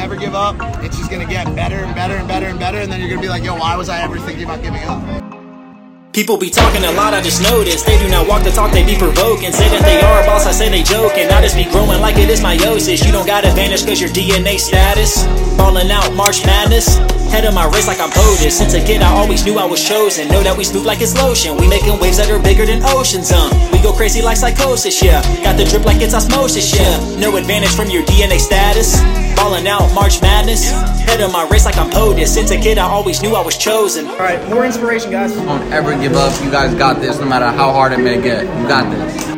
never give up. It's just gonna get better and better and better and better, and then you're gonna be like, yo, why was I ever thinking about giving up? People be talking a lot, I just noticed. They do not walk the talk, they be provoking. Say that they are a boss, I say they joking. I just be growing like it is meiosis. You don't got advantage cause your DNA status. Falling out, March Madness. Head of my race like I'm POTUS. Since a kid, I always knew I was chosen. Know that we smooth like it's lotion. We making waves that are bigger than oceans, um. We go crazy like psychosis, yeah. Got the drip like it's osmosis, yeah. No advantage from your DNA status. Falling out, March Madness. Head of my race like I'm POTUS. Since a kid, I always knew I was chosen. Alright, more inspiration, guys. Don't ever give up. You guys got this no matter how hard it may get. You got this.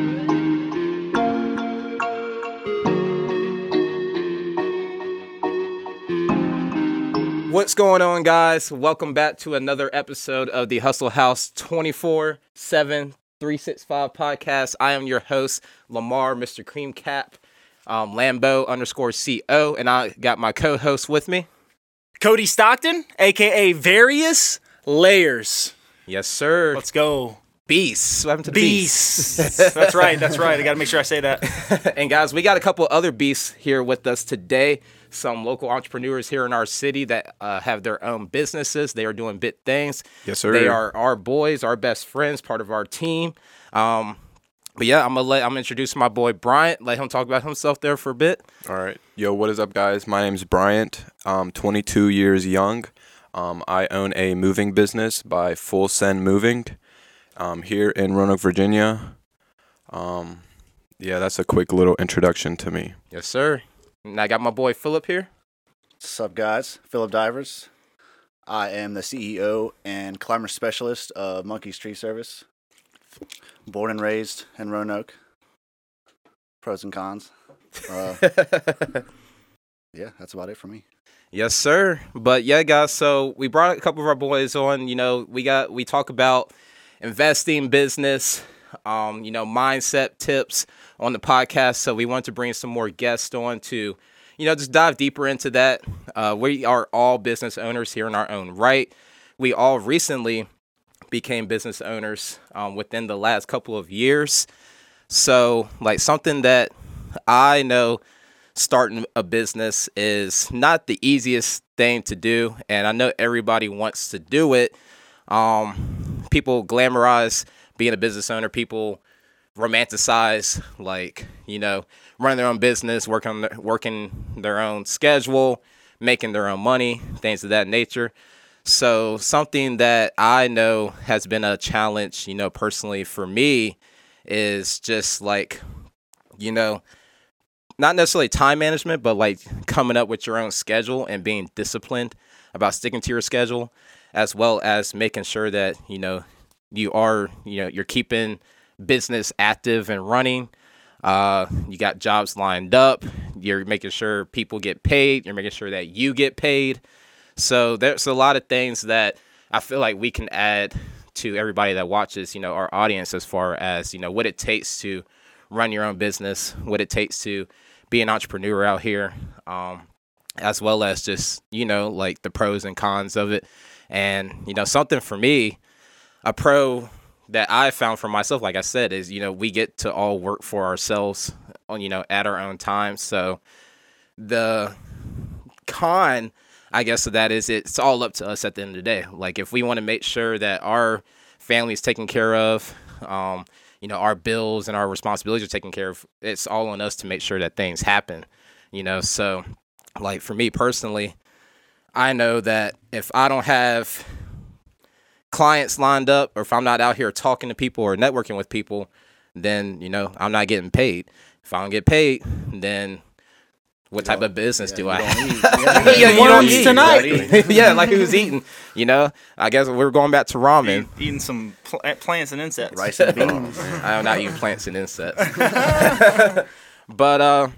What's going on, guys? Welcome back to another episode of the Hustle House 24 7 365 podcast. I am your host, Lamar, Mr. Cream Cap, um, Lambo underscore CO, and I got my co host with me. Cody Stockton, aka Various Layerz. Yes, sir. Let's go. Beast. What happened to Beast? Beast. that's right. That's right. I got to make sure I say that. and guys, we got a couple other beasts here with us today. Some local entrepreneurs here in our city that uh, have their own businesses. They are doing big things. Yes, sir. They are our boys, our best friends, part of our team. Um, but yeah, I'm gonna let I'm gonna introduce my boy Bryant. Let him talk about himself there for a bit. All right. Yo, what is up, guys? My name's Bryant. I'm 22 years young. Um, I own a moving business by Full Send Moving um, here in Roanoke, Virginia. Um, yeah, that's a quick little introduction to me. Yes, sir. And I got my boy Philip here. What's up, guys? Philip Divers. I am the CEO and climber specialist of Monkey's Tree Service. Born and raised in Roanoke. Pros and cons. Uh, yeah, that's about it for me. Yes, sir. But yeah, guys. So we brought a couple of our boys on. You know, we got we talk about investing, business, um, you know, mindset tips on the podcast. So we want to bring some more guests on to, you know, just dive deeper into that. Uh, we are all business owners here in our own right. We all recently became business owners um, within the last couple of years. So, like something that I know starting a business is not the easiest thing to do, and I know everybody wants to do it. Um, people glamorize being a business owner. People romanticize like you know running their own business, working working their own schedule, making their own money, things of that nature. So something that I know has been a challenge, you know, personally for me is just like, you know, not necessarily time management, but like coming up with your own schedule and being disciplined about sticking to your schedule, as well as making sure that, you know, you are, you know, you're keeping business active and running. Uh, you got jobs lined up. You're making sure people get paid. You're making sure that you get paid. So there's a lot of things that I feel like we can add to everybody that watches, you know, our audience as far as, you know, what it takes to run your own business, what it takes to be an entrepreneur out here, um, as well as just, you know, like the pros and cons of it. And, you know, something for me, a pro that I found for myself, like I said, is, you know, we get to all work for ourselves on, you know, at our own time. So the con, I guess, that is it's all up to us at the end of the day. Like if we want to make sure that our family is taken care of, um, you know, our bills and our responsibilities are taken care of, it's all on us to make sure that things happen. You know, so like for me personally, I know that if I don't have clients lined up or if I'm not out here talking to people or networking with people, then, you know, I'm not getting paid. If I don't get paid, then what type of business yeah, do I have? eat. Yeah, yeah, you don't eat tonight. yeah, like who's eating? You know, I guess we're going back to ramen. Eating some pl- eh, plants and insects. Rice and beans. I'm not eating plants and insects. but uh,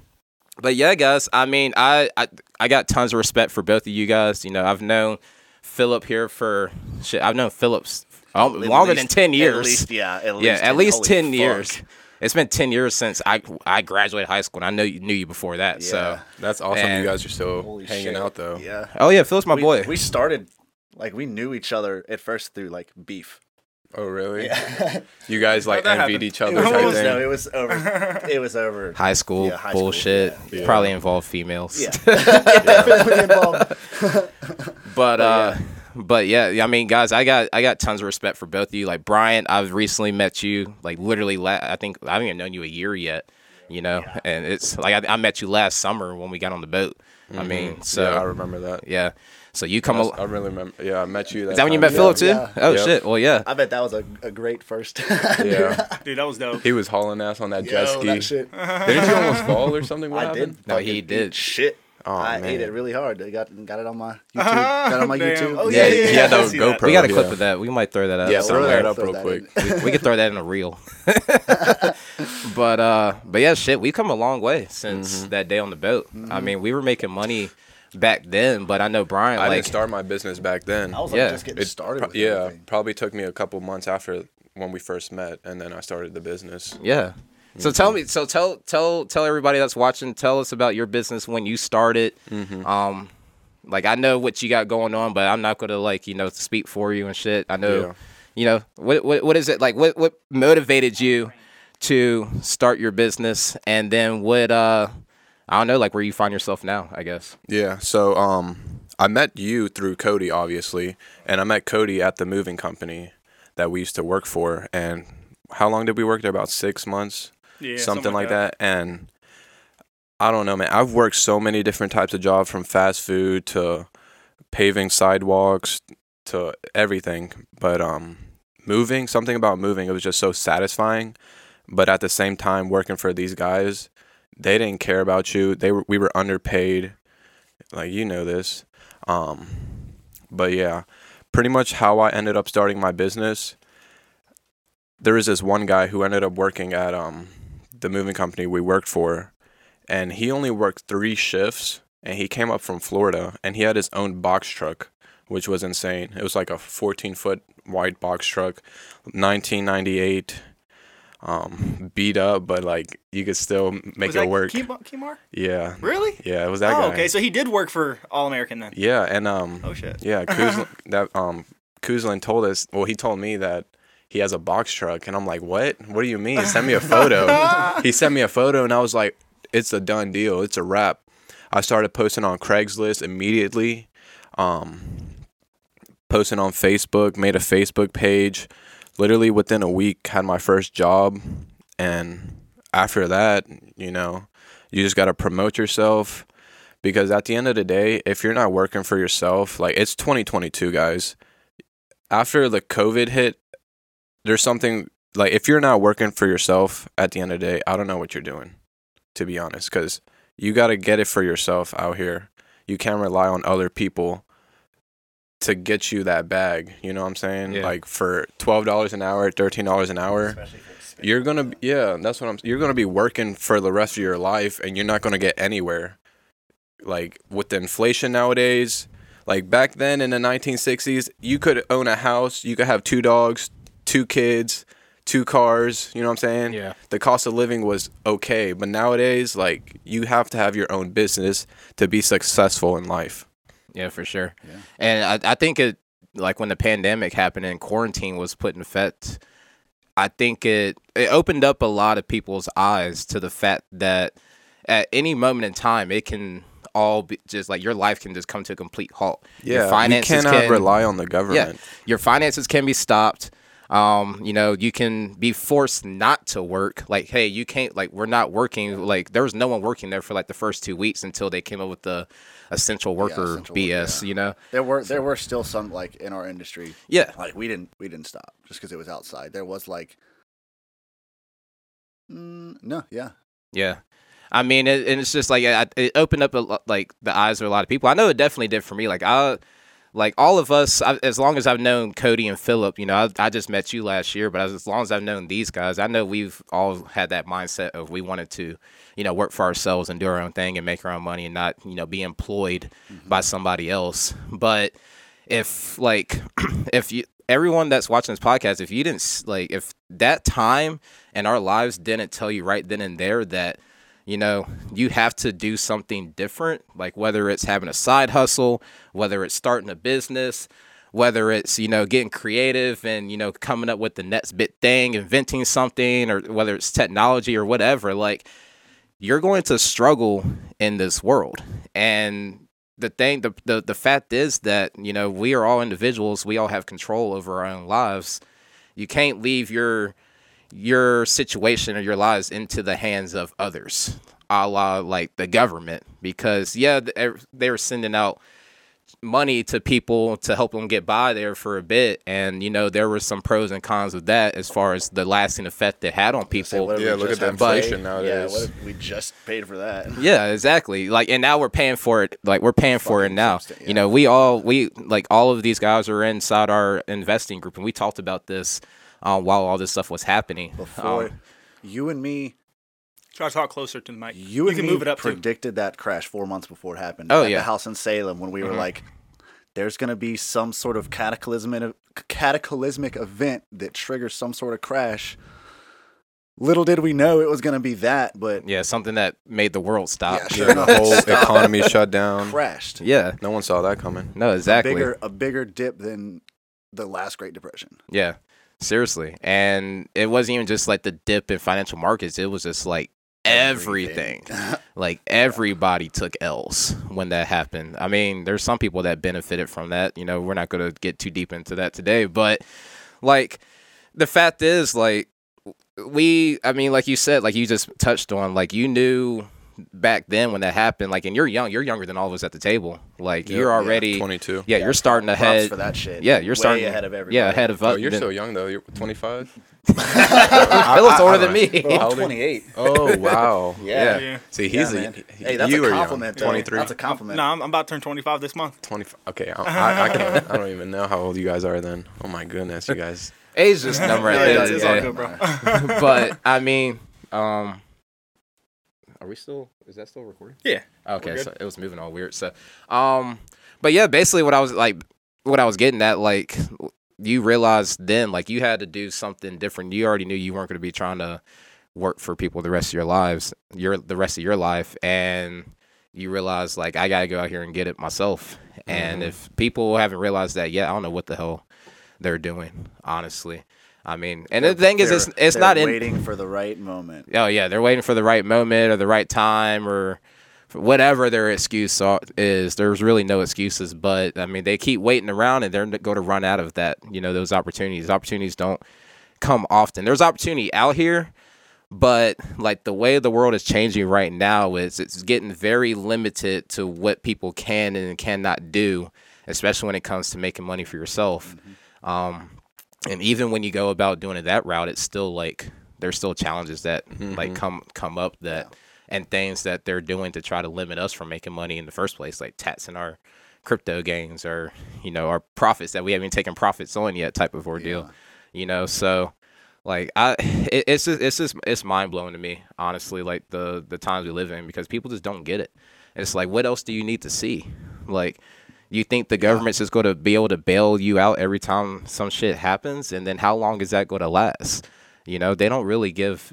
but yeah, guys. I mean, I, I I got tons of respect for both of you guys. You know, I've known Philip here for shit. I've known Philip's um, At longer least- than ten years. At least, yeah. At least yeah, at least ten fuck. years. It's been ten years since I I graduated high school, and I know you knew you before that. So, Yeah. That's awesome. And- you guys are still hanging shit. out though. Yeah. oh yeah, Philip's my we, boy. We started like we knew each other at first through like beef. Oh, really? Yeah. You guys like that envied happen? each other It was, no, it was over. It was over. High school Yeah, high school, bullshit yeah. probably involved females. Yeah, definitely involved. but uh but yeah, I mean guys, I got I got tons of respect for both of you. Like Brian, I've recently met you like literally la- I think I haven't even known you a year yet, you know. And it's like I, I met you last summer when we got on the boat. I mean, so Mm-hmm. yeah, I remember that. yeah. So you come That's- al- I really remember. Yeah, I met you. That Is that when you met yeah. Philip too? yeah. Oh Yep. shit. Well, yeah. I bet that was a, a great first. Yeah, Dude, that was dope. he was hauling ass on that jet Yo, ski. that shit. Didn't you almost fall or something? What I happened? did. No, he did. Shit. Oh, I man. ate it really hard. I got got it on my YouTube. got it on my Damn. YouTube. Oh, Yeah, yeah, he yeah, had the that. GoPro. We got a yeah. clip of that. We might throw that out Yeah, throw somewhere. that up Throw real that quick. we, we could throw that in a reel. but uh but yeah, shit, we've come a long way since Mm-hmm. that day on the boat. I mean, we were making money back then, but I know Brian I like didn't start my business back then. I was like Yeah. just getting It started. pro- with yeah, everything. probably took me a couple months after when we first met, and then I started the business. Yeah. So tell me, so tell tell tell everybody that's watching, tell us about your business when you started. Mm-hmm. Um, like I know what you got going on, but I'm not gonna like you know speak for you and shit. I know, Yeah. you know what what what is it like? What what motivated you to start your business, and then what uh I don't know like where you find yourself now? I guess. Yeah. So um, I met you through Cody, obviously, and I met Cody at the moving company that we used to work for. And how long did we work there? About six months, Yeah, something, like that. And I don't know, man. I've worked so many different types of jobs, from fast food to paving sidewalks to everything. But um, moving, something about moving, it was just so satisfying. But at the same time, working for these guys, they didn't care about you. They were we were underpaid, like you know this. Um, but yeah, pretty much how I ended up starting my business. There was this one guy who ended up working at um the moving company we worked for, and he only worked three shifts, and he came up from Florida, and he had his own box truck, which was insane. It was like a 14 foot wide box truck, 1998 um beat up but like you could still make Was it work? Kemar? yeah Really? yeah it was that oh, guy okay. So he did work for All American then. yeah and um Oh shit. yeah Kuzlin, that um Kuzlin told us well he told me that he has a box truck. And I'm like what? What do you mean? Send me a photo. He sent me a photo and I was like it's a done deal. It's a wrap. I started posting on Craigslist immediately um posting on Facebook made a Facebook page. Literally within a week had my first job. And after that you know you just got to promote yourself. Because at the end of the day if you're not working for yourself like it's 2022 guys. After the covid hit there's something like if you're not working for yourself at the end of the day i don't know what you're doing to be honest because you got to get it for yourself out here. You can't rely on other people to get you that bag you know what i'm saying? Yeah. like for $12 an hour $13 an hour you're gonna be- yeah that's what i'm you're gonna be working for the rest of your life and you're not gonna get anywhere. Like with the inflation nowadays like back then in the 1960s you could own a house you could have two dogs two kids two cars you know what i'm saying Yeah. the cost of living was okay but nowadays like you have to have your own business to be successful in life Yeah, for sure. Yeah. And I, I think it like when the pandemic happened and quarantine was put in effect, I think it it opened up a lot of people's eyes to the fact that at any moment in time it can all be just like your life can just come to a complete halt. yeah your finances you cannot can, rely on the government. yeah, government your finances can be stopped. Um, you know, you can be forced not to work. Like, hey, you can't like we're not working. Like, there was no one working there for like the first two weeks until they came up with the essential worker essential worker, BS. You know, There were there were still some like in our industry. yeah, Like we didn't we didn't stop just because it was outside. There was like, mm, no, yeah, Yeah. I mean, it, and it's just like it, it opened up a, lo- like the eyes of a lot of people. I know it definitely did for me. Like I, like all of us, I, as long as I've known Cody and Philip, you know, I, I just met you last year, but as, as long as I've known these guys, I know we've all had that mindset of we wanted to, you know, work for ourselves and do our own thing and make our own money and not, you know, be employed mm-hmm. by somebody else. But if like, if you everyone that's watching this podcast, if you didn't like, if that time and our lives didn't tell you right then and there that you know, you have to do something different, like whether it's having a side hustle, whether it's starting a business, whether it's you know getting creative and you know coming up with the next bit thing, inventing something, or whether it's technology or whatever, like you're going to struggle in this world. And the thing, the, the the fact is that you know we are all individuals. We all have control over our own lives. You can't leave your your situation or your lives into the hands of others, a la like the government, because yeah, er, they were sending out money to people to help them get by there for a bit. And you know there were some pros and cons of that as far as the lasting effect it had on people. Say, Yeah, look at the have inflation paid- nowadays. Yeah, what if we just paid for that? yeah exactly. Like and now we're paying for it like we're paying for it now. substan- you know we all we like all of these guys are inside our investing group and we talked about this um, while all this stuff was happening Before Um, you and me, Try to talk closer to the mic. you, and can me move it up too. predicted that crash four months before it happened. Oh, at yeah. the house in Salem when we were like, "There's going to be some sort of cataclysmic cataclysmic event that triggers some sort of crash." Little did we know it was going to be that, but yeah something that made the world stop Yeah, Yeah, sure the whole economy shut down. crashed. yeah No one saw that coming. no exactly Bigger a bigger dip than the last Great Depression. Yeah, seriously. And it wasn't even just like the dip in financial markets, it was just like everything. like everybody took L's when that happened. I mean, there's some people that benefited from that. You know, we're not going to get too deep into that today, but like the fact is like we I mean, like you said, like you just touched on, like you knew back then when that happened, like and you're young, you're younger than all of us at the table. Like you're yeah. already 22. Yeah, you're starting Props ahead for that shit. Yeah, you're Way starting ahead of everybody. Yeah, ahead of Oh, you're then- so young though. You're 25. I look older than me. Bro, I'm old are you? 28. Oh wow. Yeah. Yeah. See, Yeah, he's a, man. he- Hey, that's you a are young. compliment. though. 23. That's a compliment. No, I'm, I'm about to turn 25 this month. 25. Okay, I, I, I, can, I don't even know how old you guys are then. Oh my goodness, you guys. Age just number at Yeah, the end of it's the all day. good, bro. But I mean, um, are we still? Is that still recording? Yeah. Okay, so it was moving all weird. So, um, but yeah, basically what I was like, what I was getting at, like, you realized then, like, you had to do something different. You already knew you weren't going to be trying to work for people the rest of your lives, your the rest of your life, and you realize like I gotta go out here and get it myself. And if people haven't realized that yet, I don't know what the hell they're doing, honestly. I mean, and the thing is, it's it's not in waiting for the right moment. oh yeah, they're waiting for the right moment or the right time or whatever their excuse is. There's really no excuses, but I mean they keep waiting around and they're going to run out of that. You know those opportunities. Opportunities don't come often. There's opportunity out here, but like the way the world is changing right now is it's getting very limited to what people can and cannot do, especially when it comes to making money for yourself. Um, and even when you go about doing it that route, it's still like there's still challenges that like mm-hmm. come come up that and things that they're doing to try to limit us from making money in the first place, like taxing our crypto gains or you know our profits that we haven't even taken profits on yet, type of ordeal. You know, so like I, it, it's just, it's just it's mind blowing to me, honestly. Like the the times we live in because people just don't get it. It's like, what else do you need to see? Like, you think the government's just going to be able to bail you out every time some shit happens, and then how long is that going to last? You know, they don't really give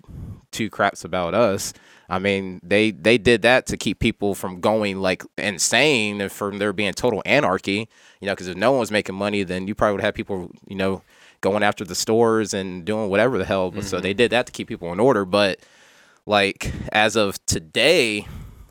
two craps about us. I mean, they they did that to keep people from going like insane and from there being total anarchy. You know, because if no one was making money, then you probably would have people, you know, going after the stores and doing whatever the hell. But So they mm-hmm. did that to keep people in order. But like as of today,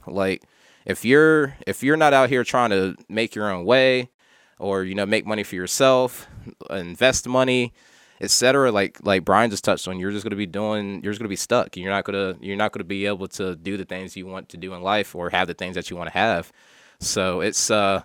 like if you're if you're not out here trying to make your own way or you know make money for yourself, invest money, etc. Like like Brian just touched on, you're just gonna be doing you're just gonna be stuck. You're not gonna you're not gonna be able to do the things you want to do in life or have the things that you want to have. So it's uh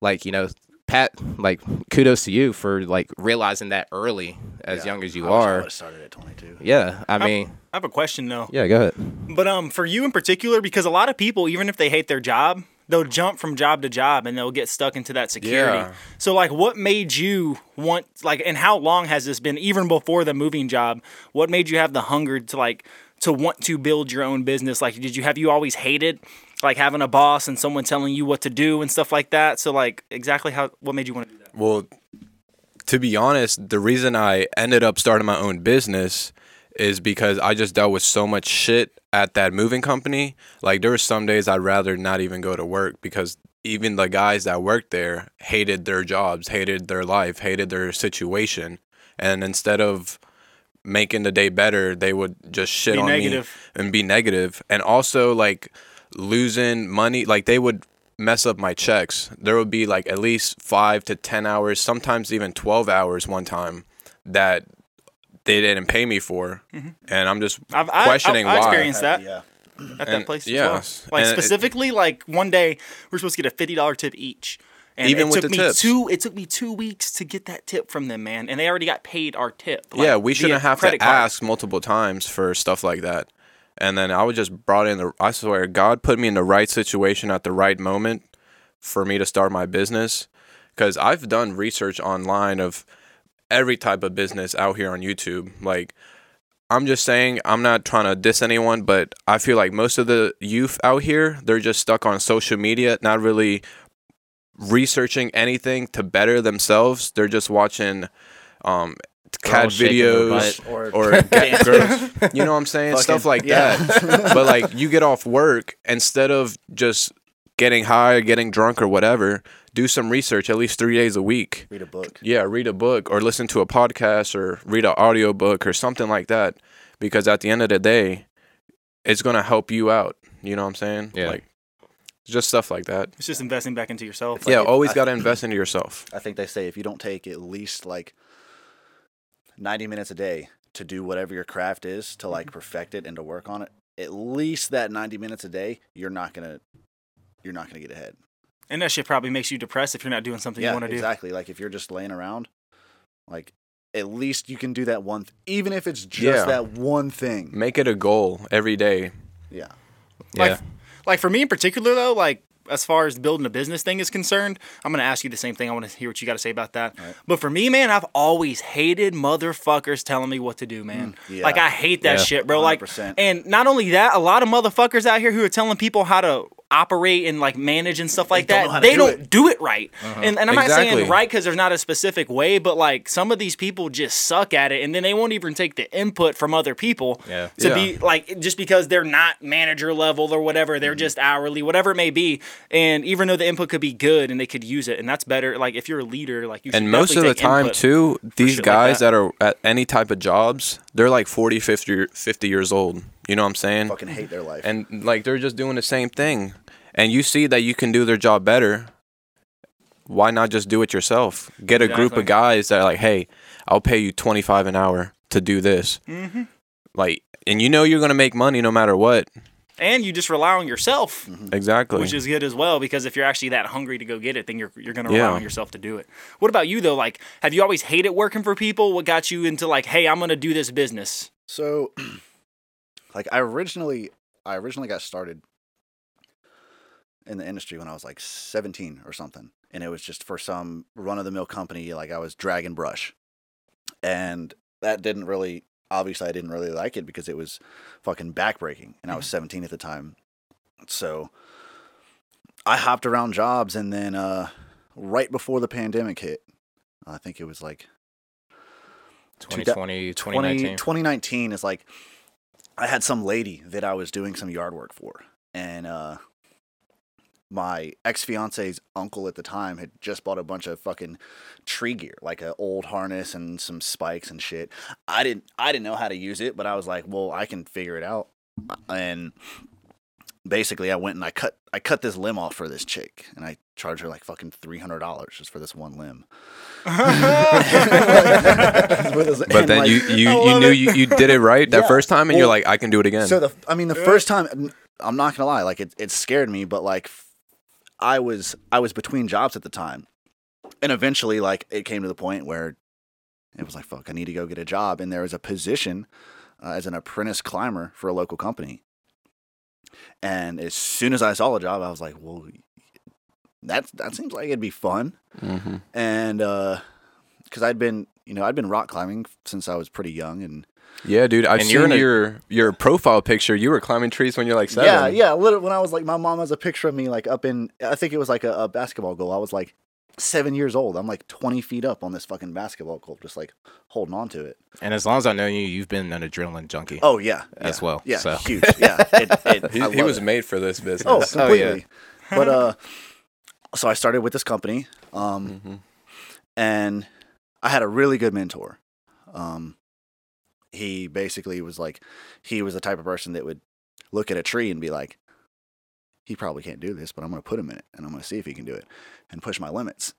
like you know Pat like kudos to you for like realizing that early as young as you I wish I are. started at 22. Yeah, I mean, I have a question though. yeah, go ahead. But um, for you in particular, because a lot of people, even if they hate their job, they'll jump from job to job and they'll get stuck into that security. Yeah. So like, what made you want like, and how long has this been? Even before the moving job, what made you have the hunger to like to want to build your own business? Like, did you have you always hated like having a boss and someone telling you what to do and stuff like that? So like, exactly how what made you want to do that? Well, to be honest, the reason I ended up starting my own business is because I just dealt with so much shit at that moving company. Like there were some days I'd rather not even go to work because even the guys that worked there hated their jobs, hated their life, hated their situation, and instead of making the day better, they would just shit Be on negative. me and be negative. negative, and also like losing money. Like they would mess up my checks. There would be like at least five to ten hours, sometimes even twelve hours one time that they didn't pay me for, mm-hmm. and I'm just I've, I, questioning I, I why. experienced that Yeah. at that And- place. yeah, well. like and it- specifically, like one day we're supposed to get a fifty dollar tip each. And Even it with took the me tips. two. It took me two weeks to get that tip from them, man, and they already got paid our tip. like, yeah, we shouldn't have to card. ask multiple times for stuff like that. And then I was just brought in the. I swear, God put me in the right situation at the right moment for me to start my business. Because I've done research online of every type of business out here on YouTube. Like, I'm just saying, I'm not trying to diss anyone, but I feel like most of the youth out here, they're just stuck on social media, not really researching anything to better themselves. They're just watching um, cat Girls shaking their videos Or, or get girls, you know what I'm saying? Stuff like yeah. that. but like you get off work instead of just getting high or getting drunk or whatever, do some research at least 3 days a week. read a book. Yeah, read a book or listen to a podcast or read an audio book or something like that because at the end of the day it's going to help you out, you know what I'm saying? Yeah. Like just stuff like that. It's just investing back into yourself. yeah, always got to invest into yourself. I think they say if you don't take at least like 90 minutes a day to do whatever your craft is to like mm-hmm. perfect it and to work on it, at least that 90 minutes a day, you're not going to you're not going to get ahead. and that shit probably makes you depressed if you're not doing something yeah, you want to do. exactly. Like if you're just laying around, like at least you can do that one th- even if it's just Yeah. that one thing. Make it a goal every day. Yeah. Yeah. Like, like for me in particular, though, like as far as building a business thing is concerned, I'm gonna ask you the same thing. I want to hear what you got to say about that. But for me, man, I've always hated motherfuckers telling me what to do, man. yeah. Like I hate that Yeah. shit, bro. Like, 100%. and not only that, a lot of motherfuckers out here who are telling people how to operate and like manage and stuff like don't that, know how they do don't do it right. And, and I'm not saying right because there's not a specific way, but like some of these people just suck at it, and then they won't even take the input from other people Yeah. to Yeah. be like just because they're not manager level or whatever, Mm-hmm. they're just hourly, whatever it may be. And even though the input could be good and they could use it, and that's better. Like if you're a leader, like you and most of the time too these shit like guys that. that. are at any type of jobs they're like 40 50, 50 years old you know what i'm saying Fucking hate their life. and like they're just doing the same thing and you see that you can do their job better why not just do it yourself get a group of guys that are like hey i'll pay you 25 an hour to do this Mm-hmm. like and you know you're gonna make money no matter what and you just rely on yourself, exactly which is good as well. Because if you're actually that hungry to go get it, then you're you're gonna rely Yeah. on yourself to do it. What about you though? Like, have you always hated working for people? What got you into like, hey, I'm gonna do this business? So, like, I originally, I originally got started in the industry when I was like 17 or something, and it was just for some run of the mill company. Like, I was dragging brush, and that didn't really, obviously, I didn't really like it because it was fucking backbreaking, and I was 17 at the time. So, I hopped around jobs, and then uh, right before the pandemic hit, I think it was like 2020, 20, 2019. 2019 is like I had some lady that I was doing some yard work for, and uh, my ex fiance's uncle at the time had just bought a bunch of fucking tree gear, like an old harness and some spikes and shit. I didn't I didn't know how to use it, but I was like, well, I can figure it out, and basically I went and I cut I cut this limb off for this chick, and I charged her like fucking three hundred dollars just for this one limb. but then you you, you knew you, you did it right that Yeah. first time and you're like i can do it again So the I mean the first time I'm not gonna lie, like it, it scared me, but like f- I was I was between jobs at the time, and eventually like it came to the point where it was like fuck, I need to go get a job, and there was a position uh, as an apprentice climber for a local company, and as soon as I saw the job, I was like, well, that that seems like it'd be fun, hmm and because I'd been you know I'd been rock climbing since I was pretty young, and Yeah, dude. I've And seen you're a- your your profile picture. You were climbing trees when you're like seven. Yeah, yeah. Literally, when I was like, my mom has a picture of me like up in. I think it was like a, a basketball goal. I was like seven years old. I'm like 20 feet up on this fucking basketball goal, just like holding on to it. And as long as I know you, you've been an adrenaline junkie. Oh yeah, As yeah, well, Yeah, so. huge. Yeah, it, it, He, he was it. made for this business. Oh, Oh, yeah. completely. but uh, so I started with this company, um, and I had a really good mentor. Um, he basically was like, he was the type of person that would look at a tree and be like, he probably can't do this, but I'm going to put him in it and I'm going to see if he can do it and push my limits.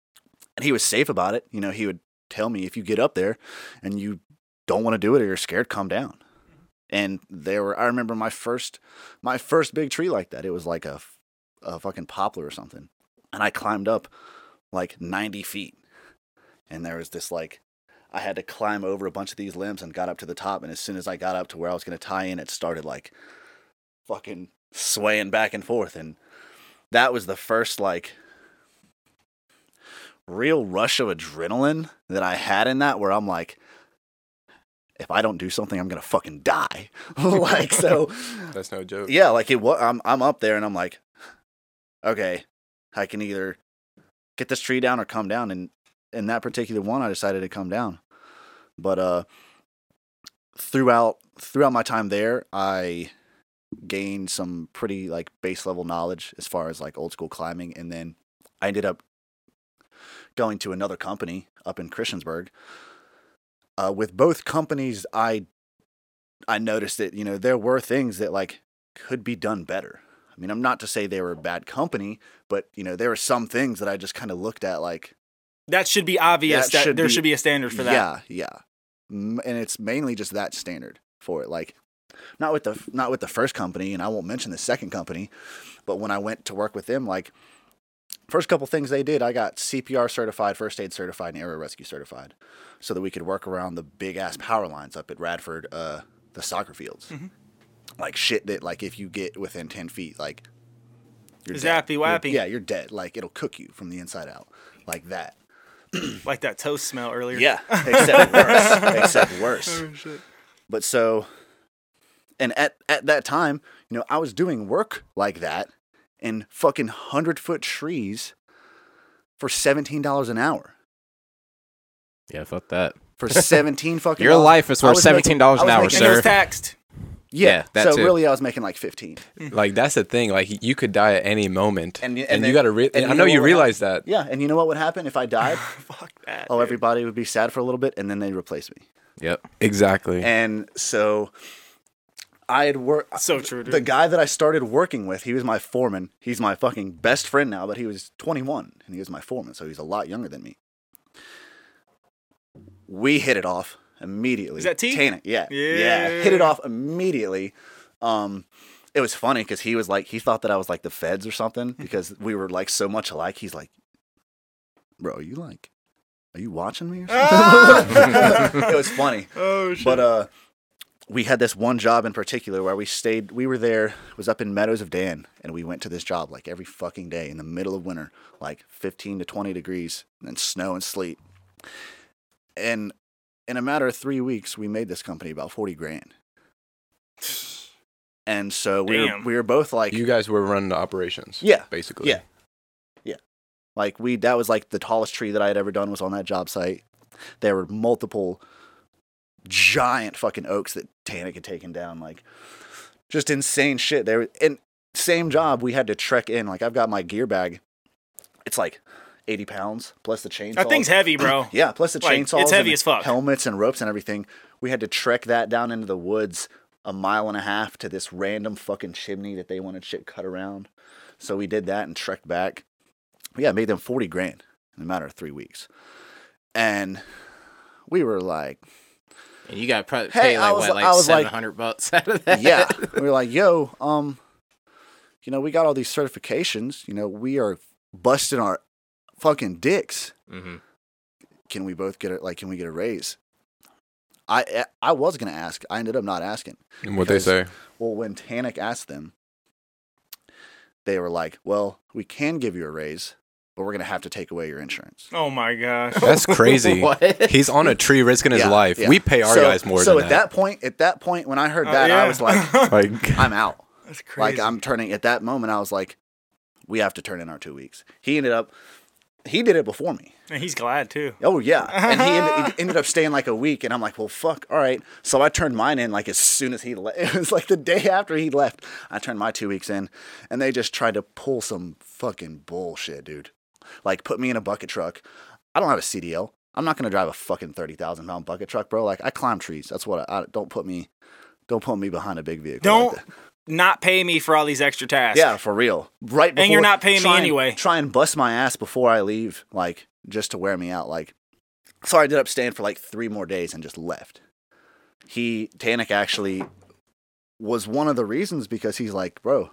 And he was safe about it. You know, he would tell me if you get up there and you don't want to do it or you're scared, come down. Mm-hmm. And there were, I remember my first, my first big tree like that. It was like a, a fucking poplar or something. And I climbed up like 90 feet. And there was this like, I had to climb over a bunch of these limbs and got up to the top. And as soon as I got up to where I was going to tie in, it started like fucking swaying back and forth. And that was the first like real rush of adrenaline that I had in that where I'm like, if I don't do something, I'm gonna fucking die. like so, That's no joke. yeah. Like it. I'm I'm up there and I'm like, okay, I can either get this tree down or come down. And in that particular one, I decided to come down. But uh, throughout throughout my time there, I gained some pretty like base level knowledge as far as like old school climbing, and then I ended up going to another company up in Christiansburg. Uh, with both companies, I I noticed that you know there were things that like could be done better. I mean, I'm not to say they were a bad company, but you know there were some things that I just kind of looked at like That should be obvious. That That, should there be- should be a standard for that. Yeah, yeah. And it's mainly just that standard for it. Like not with the not with the first company, and I won't mention the second company, but when I went to work with them, like first couple things they did, I got CPR certified, first aid certified, and aerial rescue certified, so that we could work around the big ass power lines up at Radford, uh, the soccer fields. Like shit that like if you get within ten feet, like you're dead. Zappy You're- wappy. Yeah, you're dead. Like it'll cook you from the inside out, like that. Like that toast smell earlier. Yeah, except worse. except worse. Oh, But so, and at at that time, you know, I was doing work like that in fucking hundred foot trees for seventeen dollars an hour. Yeah, fuck that. For seventeen fucking. Your dollars. life is worth $17 an hour, making- it was sir. taxed. Yeah, Yeah, that so too. really, I was making like fifteen. Like that's the thing. Like you could die at any moment, And and, y- and you got to. Re- I know know you realize that. Yeah, and you know what would happen if I died? Fuck that. oh, dude. everybody would be sad for a little bit, and then they'd replace me. Yep. Exactly. And so I had worked. So true, dude. The guy that I started working with, he was my foreman. He's my fucking best friend now, but he was 21 and he was my foreman, so he's a lot younger than me. We hit it off immediately. Is that T? Tana, yeah, yeah, Yeah. hit it off immediately. Um, it was funny because he was like, he thought that I was like the feds or something because we were like so much alike. He's like, bro, are you like, are you watching me or something? it was funny. Oh shit. But uh, we had this one job in particular where we stayed. We were there. It was up in Meadows of Dan, and we went to this job like every fucking day in the middle of winter, like 15 to 20 degrees, and snow and sleet. And in a matter of three weeks, we made this company about 40 grand. And so we were, we were both like, you guys were running the operations. Yeah, Basically. yeah. Yeah. Like we that was like the tallest tree that I had ever done was on that job site. There were multiple giant fucking oaks that Tanic had taken down, like just insane shit. There and same job we had to trek in. Like I've got my gear bag. It's like eighty pounds plus the chainsaw. that thing's heavy, bro. Yeah, plus the Like, chainsaws. it's heavy and as fuck. Helmets and ropes and everything. We had to trek that down into the woods a mile and a half to this random fucking chimney that they wanted shit cut around. So we did that and trekked back. Yeah, made them forty grand in a matter of three weeks, and we were like, And you got probably Hey, pay I like was- what, like I was like- seven hundred bucks out of that. yeah, we were like, yo, um, you know, we got all these certifications. You know, we are busting our fucking dicks. hmm Can we both get it? Like, can we get a raise? I I was gonna ask. I ended up not asking. And what they say? Well, when Tanic asked them, they were like, "Well, we can give you a raise, but we're gonna have to take away your insurance." Oh my gosh. That's crazy. What? He's on a tree risking his Yeah, life. yeah. We pay our so, guys more So than at that point, at that point, when I heard that, I yeah. was like, Like "I'm out." That's crazy. Like I'm turning. At that moment, I was like, "We have to turn in our two weeks." He ended up. He did it before me. and he's glad too. Oh yeah, and he ended, he ended up staying like a week, and I'm like, well, fuck, all right. So I turned mine in like as soon as he left. It was like the day after he left. I turned my two weeks in, and they just tried to pull some fucking bullshit, dude. Like put me in a bucket truck. I don't have a CDL. I'm not gonna drive a fucking thirty thousand pound bucket truck, bro. Like I climb trees. That's what I, I don't put me. Don't put me behind a big vehicle. Don't that. Not pay me for all these extra tasks. Yeah, for real. Right. Before, And you're not paying me and- anyway. Try and bust my ass before I leave, like just to wear me out. Like, so I ended up staying for like three more days and just left. He Tanik actually was one of the reasons because he's like, bro,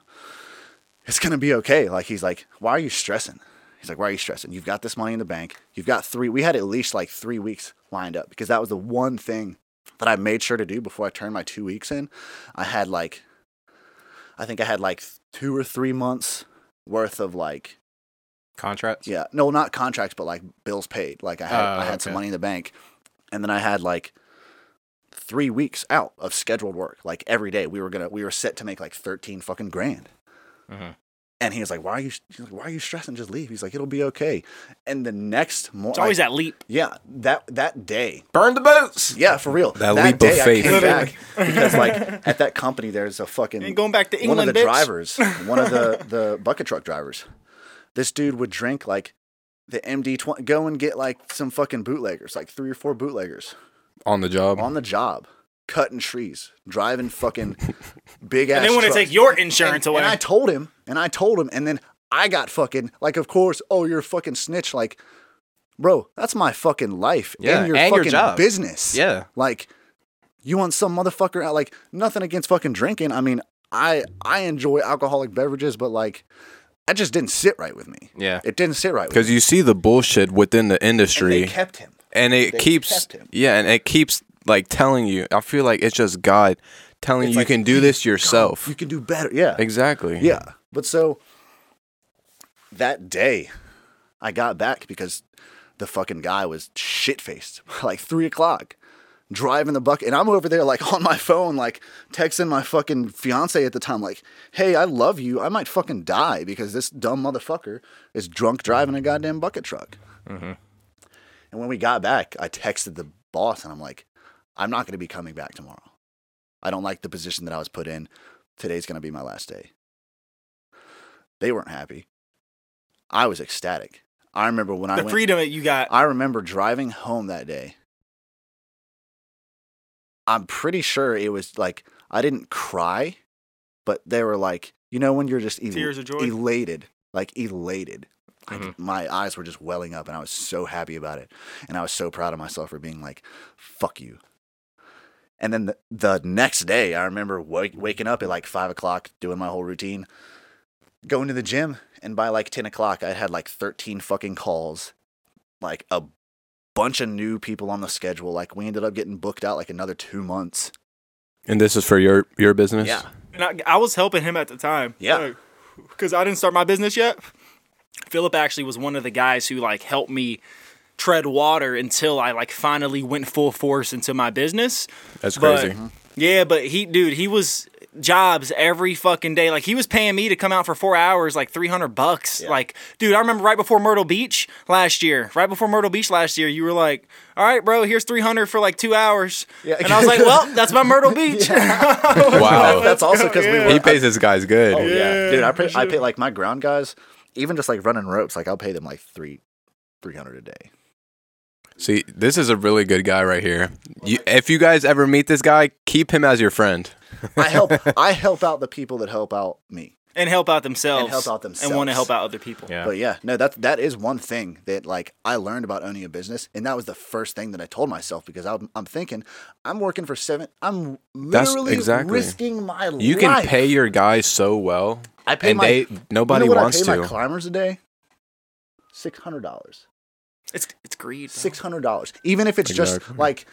it's gonna be okay. Like he's like, why are you stressing? He's like, why are you stressing? You've got this money in the bank. You've got three. We had at least like three weeks lined up because that was the one thing that I made sure to do before I turned my two weeks in. I had like, I think I had like two or three months worth of like, Contracts. yeah, no, not contracts, but like bills paid. Like I had, Oh, I had some money in the bank, and then I had like three weeks out of scheduled work. Like every day, we were gonna, we were set to make like thirteen fucking grand. Mhm. And he was like, "Why are you? He's like, Why are you stressing? Just leave." He's like, "It'll be okay." And the next morning, It's always that leap. yeah, that that day, Burn the boats. yeah, for real. That leap of faith. I came back because like at that company there's a fucking Ain't going back to England, one of England, the bitch. drivers, one of the the bucket truck drivers. This dude would drink like the MD twenty. Go and get like some fucking bootleggers, like three or four bootleggers On the job. on the job, cutting trees, driving fucking big ass. And they want to take your insurance and, away. And I told him, and I told him, and then I got fucking like, of course, oh, you're a fucking snitch, like. Bro, that's my fucking life Yeah, and your and your fucking job. business. Yeah. Like, you want some motherfucker out? Like, nothing against fucking drinking. I mean, I I enjoy alcoholic beverages, but like, that just didn't sit right with me. Yeah. It didn't sit right Because you see the bullshit within the And industry, they kept him. and it they keeps kept him. yeah, and it keeps like telling you. I feel like it's just God telling It's you you like, can do this yourself. You can do better. Yeah. exactly. Yeah. But so that day, I got back because the fucking guy was shit faced, like three o'clock, driving the bucket. And I'm over there, like on my phone, like texting my fucking fiance at the time, like, hey, I love you. I might fucking die because this dumb motherfucker is drunk driving a goddamn bucket truck. Mm-hmm. And when we got back, I texted the boss and I'm like, I'm not going to be coming back tomorrow. I don't like the position that I was put in. Today's going to be my last day. They weren't happy. I was ecstatic. I remember when I the freedom that you got. I remember driving home that day. I'm pretty sure it was like I didn't cry, but they were like, you know, when you're just el- Tears of joy? elated, like elated. Mhm. my eyes were just welling up, and I was so happy about it, and I was so proud of myself for being like, "Fuck you." And then the, the next day, I remember wake, waking up at like five o'clock, doing my whole routine, going to the gym, and by like ten o'clock, I had like thirteen fucking calls, like a bunch of new people on the schedule. Like we ended up getting booked out like another two months. And this is for your your business. Yeah, And I, I was helping him at the time. Yeah. Because I didn't start my business yet. Philip actually was one of the guys who like helped me tread water until I like finally went full force into my business. That's But- crazy. Mm-hmm. Yeah, but he, dude, he was jobs every fucking day. Like he was paying me to come out for four hours, like three hundred bucks. Like, dude, I remember right before Myrtle Beach last year. Right before Myrtle Beach last year, you were like, "All right, bro, here's three hundred for like two hours." Yeah. And I was like, "Well, that's my Myrtle Beach." wow. that's also because we were. he pays his guys good. Oh yeah, dude. I pay, I pay like my ground guys, even just like running ropes. Like I'll pay them like three, three hundred a day. See, this is a really good guy right here. You, if you guys ever meet this guy, keep him as your friend. I help. I help out the people that help out me. and help out themselves. And help out And want to help out other people. Yeah. But yeah, no, that that is one thing that like I learned about owning a business, and that was the first thing that I told myself because I'm, I'm thinking I'm working for seven. I'm literally exactly. risking my life. You can pay your guys so well, I pay and my. they nobody you know what wants I pay to. my climbers a day. Six hundred dollars. It's it's greed. Six hundred dollars. Even if it's just like.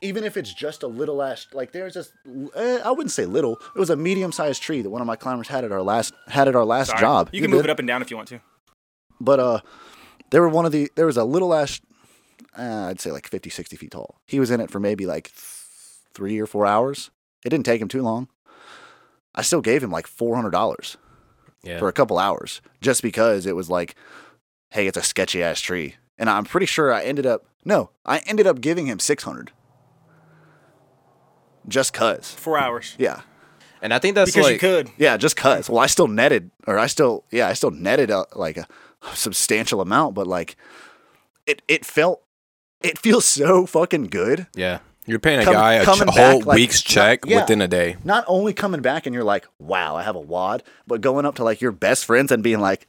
Even if it's just a little ash, like there's just, eh, I wouldn't say little. It was a medium-sized tree that one of my climbers had at our last had at our last Sorry. job. You can You're move good. it up and down if you want to. But uh, there were one of the there was a little ash, uh, I'd say like 50, 60 feet tall. He was in it for maybe like th- three or four hours. It didn't take him too long. I still gave him like four hundred dollars Yeah. for a couple hours just because it was like, hey, it's a sketchy ass tree, and I'm pretty sure I ended up no, I ended up giving him six hundred. Just cause, Four hours. yeah. And I think that's because like you could. Yeah, just cuz. Well, I still netted, or I still, yeah, I still netted a, like a substantial amount, but like, it it felt, it feels so fucking good. yeah. You're paying a Coming- guy a ch- coming whole back, like, week's not- check yeah. within a day. Not only coming back and you're like, wow, I have a wad, but going up to like your best friends and being like,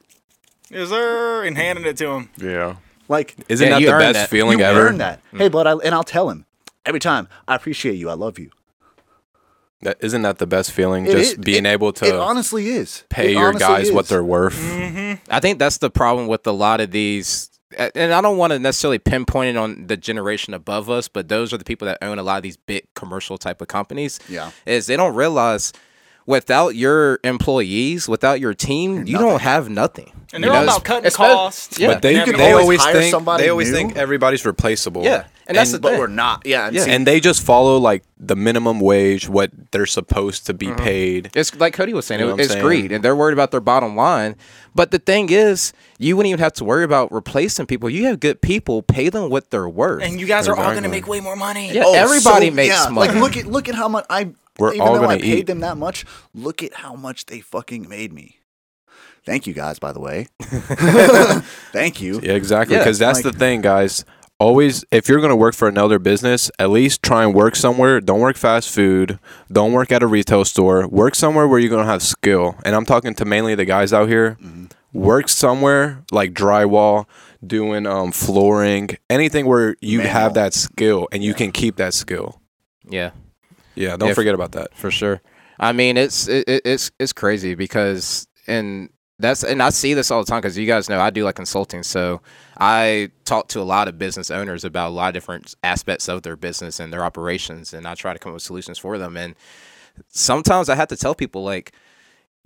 Is there and handing it to him. Yeah. like, Isn't Yeah, that the best that. feeling you ever? earned that. Hmm. Hey, bud, I, and I'll tell him every time, I appreciate you, I love you. That isn't that the best feeling? It Just is- being it- able It to honestly is. pay It your honestly guys what they're worth. Mm-hmm. I think that's the problem with a lot of these. And I don't want to necessarily pinpoint it on the generation above us, but those are the people that own a lot of these big commercial type of companies. Yeah. Is they don't realize without your employees, without your team, you don't have nothing. And they're all know, about cutting especially- costs. Yeah. But they, You can they always always hire think somebody they always new. think everybody's replaceable. Yeah. And that's the but thing. we're not. Yeah. And, Yeah. see, and they just follow like the minimum wage, what they're supposed to be Mm-hmm. paid. It's like Cody was saying, You know it- what I'm it's saying? greed, and they're worried about their bottom line. But the thing is, you wouldn't even have to worry about replacing people. You have good people, pay them what they're worth. And you guys are all going to make way more money. Yeah. Oh, everybody so- makes yeah, money. Like look at look at how much I. We're even all though gonna I paid eat. them that much, look at how much they fucking made me. Thank you guys, by the way. Thank you. Yeah, exactly. Yeah, Because that's like- the thing, guys. Always, if you're gonna work for another business, at least try and work somewhere. Don't work fast food. Don't work at a retail store. Work somewhere where you're gonna have skill. And I'm talking to mainly the guys out here. Work somewhere like drywall, doing um, flooring, anything where you Manual. have that skill and you can keep that skill. yeah. Yeah, don't If- forget about that. for sure. I mean, it's it, it- it's it's crazy because and that's and I see this all the time because you guys know I do like consulting, so I talk to a lot of business owners about a lot of different aspects of their business and their operations, and I try to come up with solutions for them. And sometimes I have to tell people like.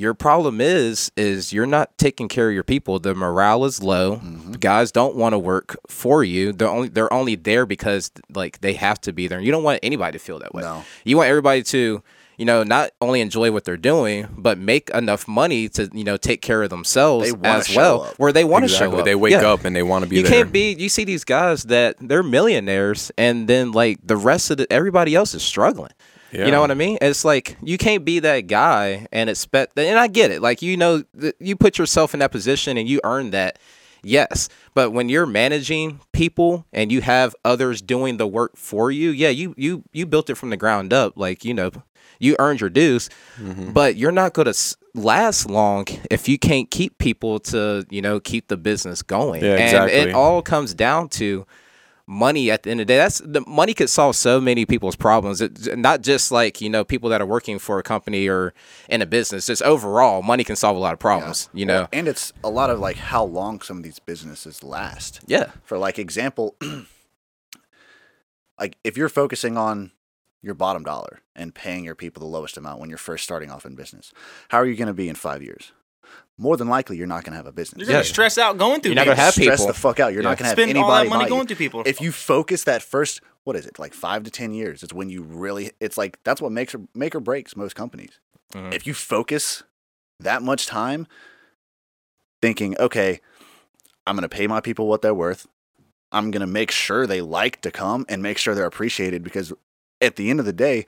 Your problem is is you're not taking care of your people. The morale is low. Mm-hmm. Guys don't want to work for you. They're only they're only there because like they have to be there. You don't want anybody to feel that way. No. You want everybody to, you know, not only enjoy what they're doing, but make enough money to, you know, take care of themselves as well, up. where they want to show Exactly. up. They wake Yeah. up and they want to be You there. can't be. You see these guys that they're millionaires, and then like the rest of the, everybody else is struggling. You know what I mean? It's like you can't be that guy and expect. And I get it. Like you know, th- you put yourself in that position and you earn that. Yes, but when you're managing people and you have others doing the work for you, yeah, you you you built it from the ground up. Like you know, you earned your dues, Mm-hmm. but you're not going to last long if you can't keep people to you know keep the business going. Yeah, And exactly. it all comes down to money at the end of the day. That's the money could solve so many people's problems. It, not just like you know people that are working for a company or in a business. Just overall, money can solve a lot of problems. You know. and it's a lot of like how long some of these businesses last. Yeah. For like example, like if you're focusing on your bottom dollar and paying your people the lowest amount when you're first starting off in business, how are you going to be in five years? More than likely, you're not going to have a business. You're going Yeah. to stress out going through You're not gonna people. have stress people. the fuck out. You're Yeah. not going to have Spend anybody. all that money going you. through people. If you focus that first, what is it like five to ten years? It's when you really. It's like that's what makes or make or breaks most companies. Mhm. If you focus that much time thinking, okay, I'm going to pay my people what they're worth. I'm going to make sure they like to come and make sure they're appreciated because at the end of the day,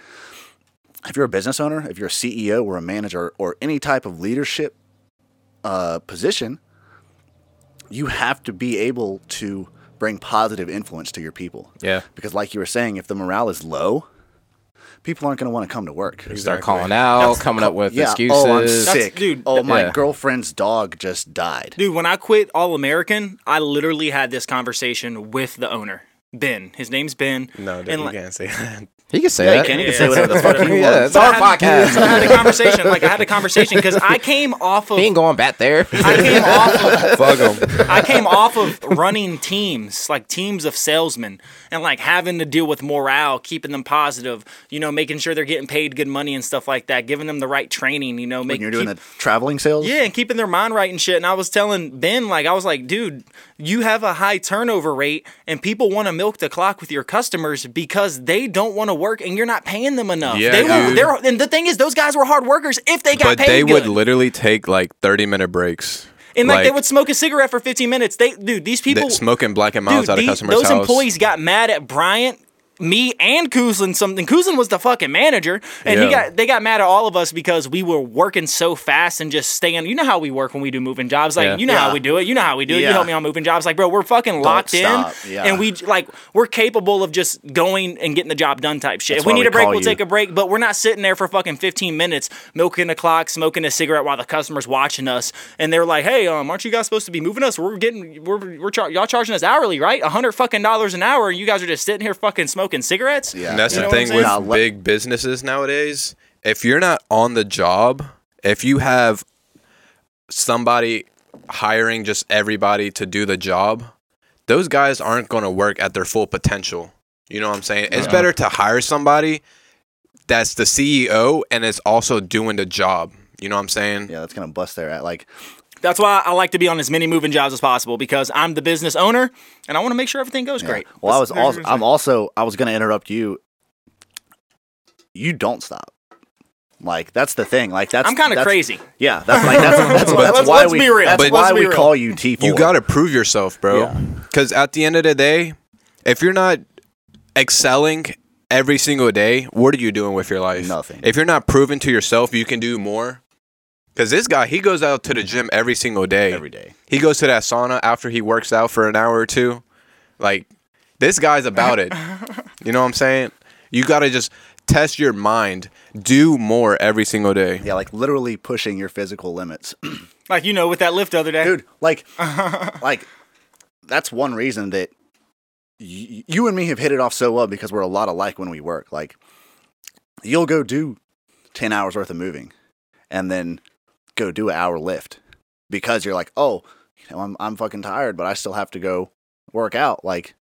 if you're a business owner, if you're a CEO or a manager or any type of leadership uh, position, you have to be able to bring positive influence to your people. Yeah. Because, like you were saying, if the morale is low, people aren't going to want to come to work. You start calling out, coming up with Yeah. excuses. Oh, I'm That's- sick. dude, oh, my yeah. girlfriend's dog just died. Dude, when I quit All American, I literally had this conversation with the owner, Ben. His name's Ben. No, And you like- can't say that. He can say Yeah, he that. can. He Yeah, can say whatever the fuck he yeah, wants. it's our I had- podcast. I had a conversation. Like I had a conversation because I came off of he ain't going back there. I came off of Fuck them. I came off of running teams, like teams of salesmen, and like having to deal with morale, keeping them positive, you know, making sure they're getting paid good money and stuff like that, giving them the right training, you know, When making you're doing the traveling sales? yeah, and keeping their mind right and shit. And I was telling Ben, like, I was like, dude, you have a high turnover rate, and people want to milk the clock with your customers because they don't want to work, and you're not paying them enough. Yeah, they will. They're and the thing is, those guys were hard workers if they got But paid they would literally take like 30 minute breaks. and like, they would smoke a cigarette for 15 minutes. They, dude, these people smoking Black and Milds Dude, out of these- customers' those house. employees got mad at Bryant me and Kuzlin something. Kuzlin was the fucking manager, and he got they got mad at all of us because we were working so fast and just staying. You know how we work when we do moving jobs. Like Yeah. you know how we do it. You know how we do it. You Yeah. help me on moving jobs. Like bro, we're fucking locked stop. in, Yeah. and we like we're capable of just going and getting the job done type shit. That's if we need we a break, we'll you. take a break. But we're not sitting there for fucking fifteen minutes milking the clock, smoking a cigarette while the customer's watching us, and they're like, "Hey, um, aren't you guys supposed to be moving us? We're getting we're we're char- y'all charging us hourly, right? A hundred fucking dollars an hour, and you guys are just sitting here fucking smoking cigarettes." Yeah. And that's You know the thing with Nah, let- big businesses nowadays. If you're not on the job, if you have somebody hiring just everybody to do the job, those guys aren't going to work at their full potential. You know what I'm saying? It's better to hire somebody that's the CEO and is also doing the job. You know what I'm saying? Yeah, that's gonna bust their at like That's why I like to be on as many moving jobs as possible because I'm the business owner and I want to make sure everything goes great. Well, I was also I'm also I was gonna interrupt you. You don't stop. Like that's the thing. Like that's I'm kind of crazy. Yeah, that's like that's that's, Let's- that's why let's we be real. that's But- why let's we real. call you T. You got to prove yourself, bro. Yeah. Because at the end of the day, if you're not excelling every single day, what are you doing with your life? Nothing. If you're not proving to yourself you can do more, because this guy, he goes out to the gym every single day. every day. He goes to that sauna after he works out for an hour or two. Like, this guy's about it. you know what I'm saying? You got to just test your mind, do more every single day. Yeah, like literally pushing your physical limits. Like you know with that lift the other day. dude like like that's one reason that y- you and me have hit it off so well because we're a lot alike when we work like you'll go do 10 hours worth of moving and then go do an hour lift because you're like oh you know, I'm, I'm fucking tired but i still have to go work out like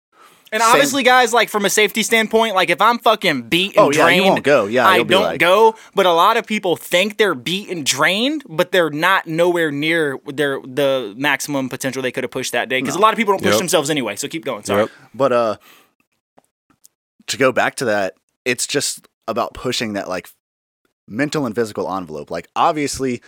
And Same- obviously, guys, like from a safety standpoint, like if I'm fucking beat and Oh, yeah, you drained, won't go. Yeah, I be don't like- go. But a lot of people think they're beat and drained, but they're not nowhere near their the maximum potential they could have pushed that day. Because a lot of people don't push Yep. themselves anyway. So keep going. Sorry. Yep. but uh to go back to that it's just about pushing that like mental and physical envelope like obviously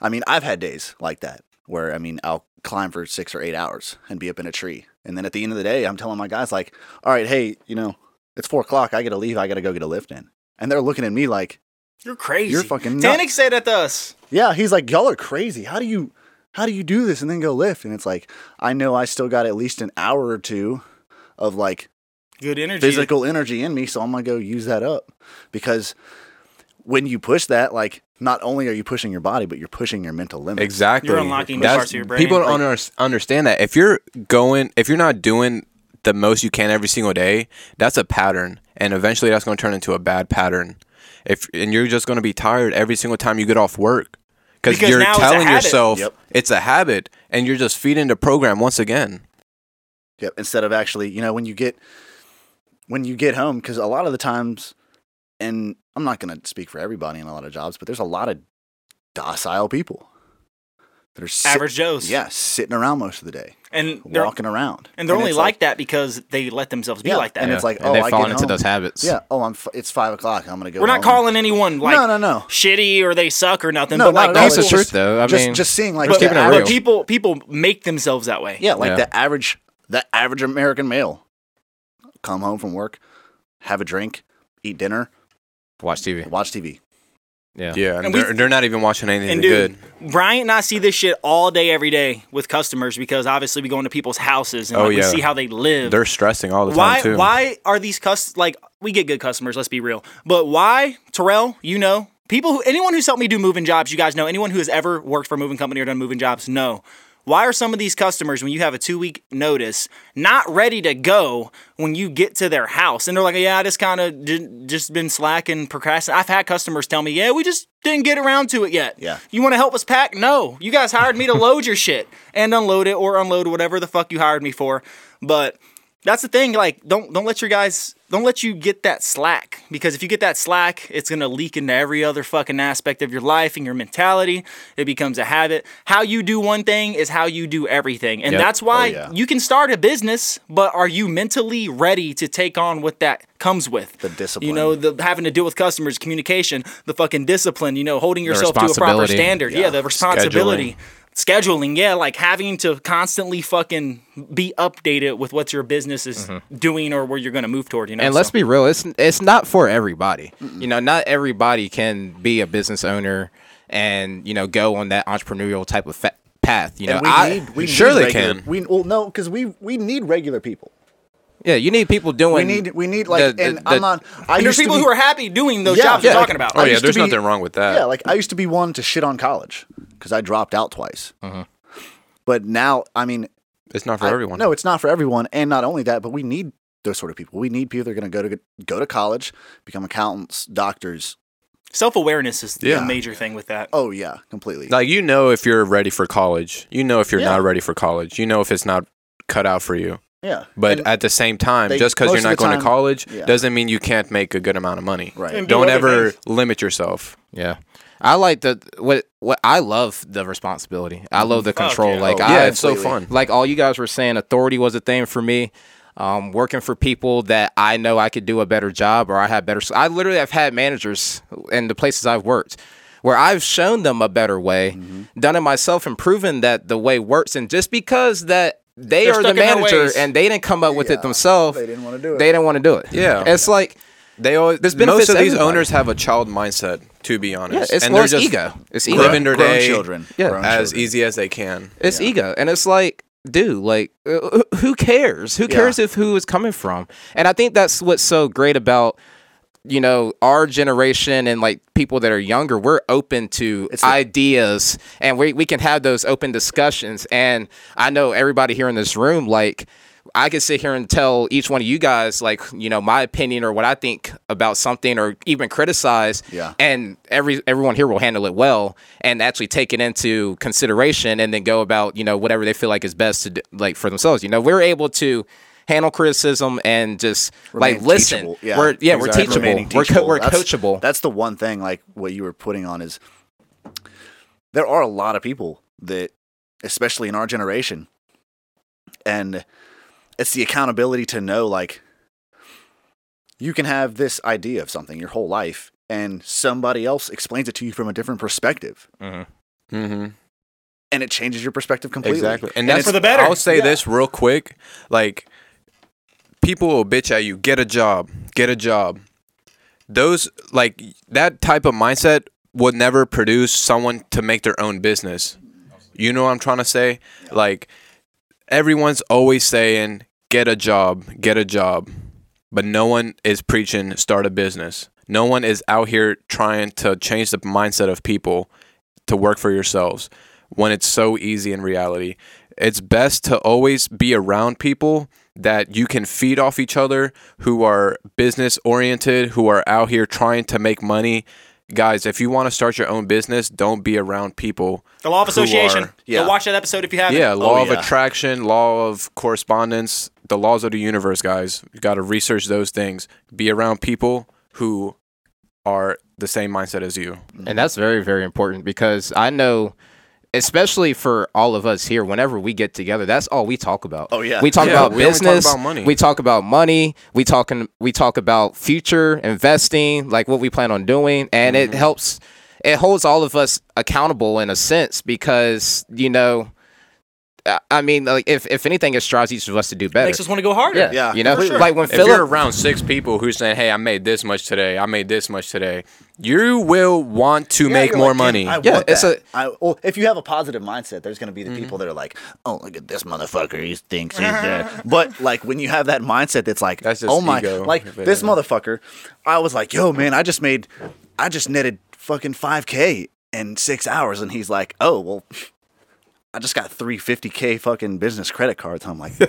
i mean i've had days like that where i mean i'll climb for six or eight hours and be up in a tree and then at the end of the day i'm telling my guys like all right hey you know it's four o'clock i gotta leave i gotta go get a lift in and they're looking at me like You're crazy. You're fucking nuts. said that to us. yeah he's like y'all are crazy how do you how do you do this and then go lift and it's like i know i still got at least an hour or two of like Good energy. physical energy in me, so I'm gonna go use that up. Because when you push that, like not only are you pushing your body, but you're pushing your mental limits. Exactly. You're unlocking That's- parts of your brain. People don't Like- understand that. If you're going, if you're not doing the most you can every single day, that's a pattern, and eventually that's going to turn into a bad pattern. If and you're just going to be tired every single time you get off work because Because you're now it's telling yourself Yep. it's a habit, and you're just feeding the program once again. Yep. Instead of actually, you know, when you get when you get home, because a lot of the times, and I'm not gonna speak for everybody in a lot of jobs, but there's a lot of docile people that are sit- Average Joes. Yeah, sitting around most of the day, And they're walking around, and they're only it's like, that because they let themselves be Yeah, like that. and it's like, and oh, they I fall get into home. those habits. Yeah. Oh, I'm. F- it's five o'clock. I'm gonna go. We're not home. calling anyone like no, no, no. shitty or they suck or nothing. No, but not like at all. That's the It's people- truth, though. I just, mean, just seeing like but, the keeping it uh, real. people people make themselves that way. Yeah, like Yeah. the average, the average American male, come home from work, have a drink, eat dinner, watch TV. watch TV. Yeah. Yeah, and, And they're, they're not even watching anything And dude, good. Bryant and I see this shit all day, every day with customers because obviously we go into people's houses and Oh, like, we see how they live. They're stressing all the why time too. why are these cus like we get good customers let's be real but why terrell you know people who anyone who's helped me do moving jobs you guys know anyone who has ever worked for a moving company or done moving jobs know why are some of these customers when you have a two week notice not ready to go when you get to their house? And they're like yeah i just kind of j- just been slacking procrastinating i've had customers tell me yeah we just didn't get around to it yet. Yeah. you want to help us pack? No. You guys hired me to load your shit and unload it or unload whatever the fuck you hired me for. But that's the thing like don't don't let your guys don't let you get that slack because if you get that slack it's going to leak into every other fucking aspect of your life and your mentality it becomes a habit how you do one thing is how you do everything and Yep. that's why Oh, yeah. you can start a business but are you mentally ready to take on what that comes with The discipline. you know the having to deal with customers communication the fucking discipline you know holding yourself to a proper standard yeah, Yeah. the responsibility scheduling, yeah, like having to constantly fucking be updated with what your business is doing or where you're going to move toward. You know, Mm-hmm. And let's be real, it's it's not for everybody. You know, not everybody can be a business owner and you know go on that entrepreneurial type of fa- path. You know, And we I, need we sure need they regular, can. We well no because we we need regular people. yeah, you need people doing. We need we need like the- the- and the- I'm not. I there's people be- who are happy doing those Yeah, jobs yeah, you're like- talking about. Oh I yeah, there's be- nothing wrong with that. Yeah, like I used to be one to shit on college because I dropped out twice. Mm-hmm. But now, I mean, it's not for I- everyone. No, it's not for everyone, and not only that, but we need those sort of people. We need people that are going to go to go to college, become accountants, doctors. Self awareness is Yeah. the major thing with that. Oh yeah, completely. Like you know if you're ready for college. You know if you're Yeah. not ready for college. You know if it's not cut out for you. yeah, But And- at the same time, they- just because you're not going time- to college yeah. doesn't mean you can't make a good amount of money. right. And do Don't ever limit yourself. Yeah. I like the what what I love the responsibility. I love the control. yeah. Like Oh, I yeah, it's so fun. like all you guys were saying, authority was a thing for me. Um, working for people that I know I could do a better job or I have better. I literally have had managers in the places I've worked where I've shown them a better way, Mm-hmm. done it myself, and proven that the way works. And just because that they They're are the stuck manager and they didn't come up with Yeah, it themselves, they didn't wanna do it. They didn't want to do it. Yeah. it's like They always There's most of these everybody. owners have a child mindset. To be yeah, honest, it's, and well, they're it's just ego. It's ego. living their Grown day children. Yeah. Grown as children. easy as they can. It's ego, and it's like, dude, like, uh, who cares? Who cares if who is coming from? And I think that's what's so great about, you know, our generation and like people that are younger. We're open to It's the- ideas, and we we can have those open discussions. And I know everybody here in this room, like. I could sit here and tell each one of you guys, like, you know, my opinion or what I think about something, or even criticize. Yeah. And every everyone here will handle it well and actually take it into consideration, and then go about, you know, whatever they feel like is best to do, like for themselves. You know, we're able to handle criticism and just like listen. teachable. Yeah, We're yeah, Exactly. we're teachable. Remaining We're co- we're That's- coachable. That's the one thing, like what you were putting on is there are a lot of people that, especially in our generation, and it's the accountability to know, like, you can have this idea of something your whole life, and somebody else explains it to you from a different perspective, Mm-hmm. and it changes your perspective completely. Exactly, and, And that's for the better. I'll say Yeah. this real quick: like, people will bitch at you. Get a job. Get a job. Those like that type of mindset would never produce someone to make their own business. You know what I'm trying to say? Like, everyone's always saying, "Get a job. Get a job," but no one is preaching start a business. No one is out here trying to change the mindset of people to work for yourselves when it's so easy in reality. It's best to always be around people that you can feed off each other who are business oriented, who are out here trying to make money. Guys, if you want to start your own business, don't be around people. The law of association. are- Yeah. Go watch that episode if you haven't. yeah, oh, law of yeah. attraction, law of correspondence, the laws of the universe, guys. You got to research those things. Be around people who are the same mindset as you. And that's very, very important because I know, especially for all of us here, whenever we get together, that's all we talk about. Oh, yeah. we talk Yeah, about we only talk business. about money. We talk about money. We talking. We talk about future investing, like what we plan on doing, and Mm-hmm. it helps. It holds all of us accountable in a sense because you know. I- I mean, like if, if anything, it strives each of us to do better. Makes us want to go harder. yeah, Yeah, you know, sure. like when If you're around six people who saying, "Hey, I made this much today. I made this much today," you will want to Yeah, make more like, money. I Yeah, want it's that." a- I- well, if you have a positive mindset, there's going to be the people that are like, "Oh, look at this motherfucker. He thinks he's." Uh. but like when you have that mindset, that's like, That's just "Oh my!" ego. Like If this it- motherfucker. I was like, "Yo, man, I just made, I just netted fucking five k in six hours," and he's like, "Oh, well." I just got three 50k fucking business credit cards. I'm like,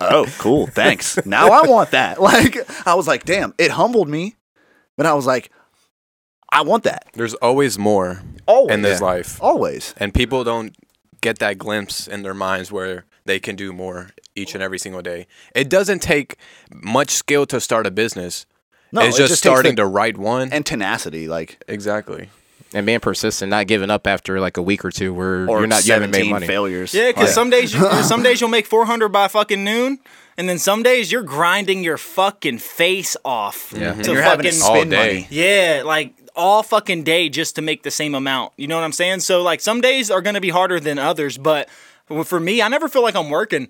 oh, cool, thanks. Now I want that. Like, I was like, damn, it humbled me, but I was like, I want that. There's always more Always. in this life, Always. and people don't get that glimpse in their minds where they can do more each and every single day. It doesn't take much skill to start a business. No, it's it just, just starting the- to write one. And tenacity, like, exactly. And being persistent, not giving up after like a week or two where or you're not you haven't made money. failures. Yeah, because Like, some days you some days you'll make four hundred by fucking noon, and then some days you're grinding your fucking face off. Yeah. to you're having to fucking all day. money. yeah, like all fucking day just to make the same amount. You know what I'm saying? So like some days are gonna be harder than others, but for me, I never feel like I'm working.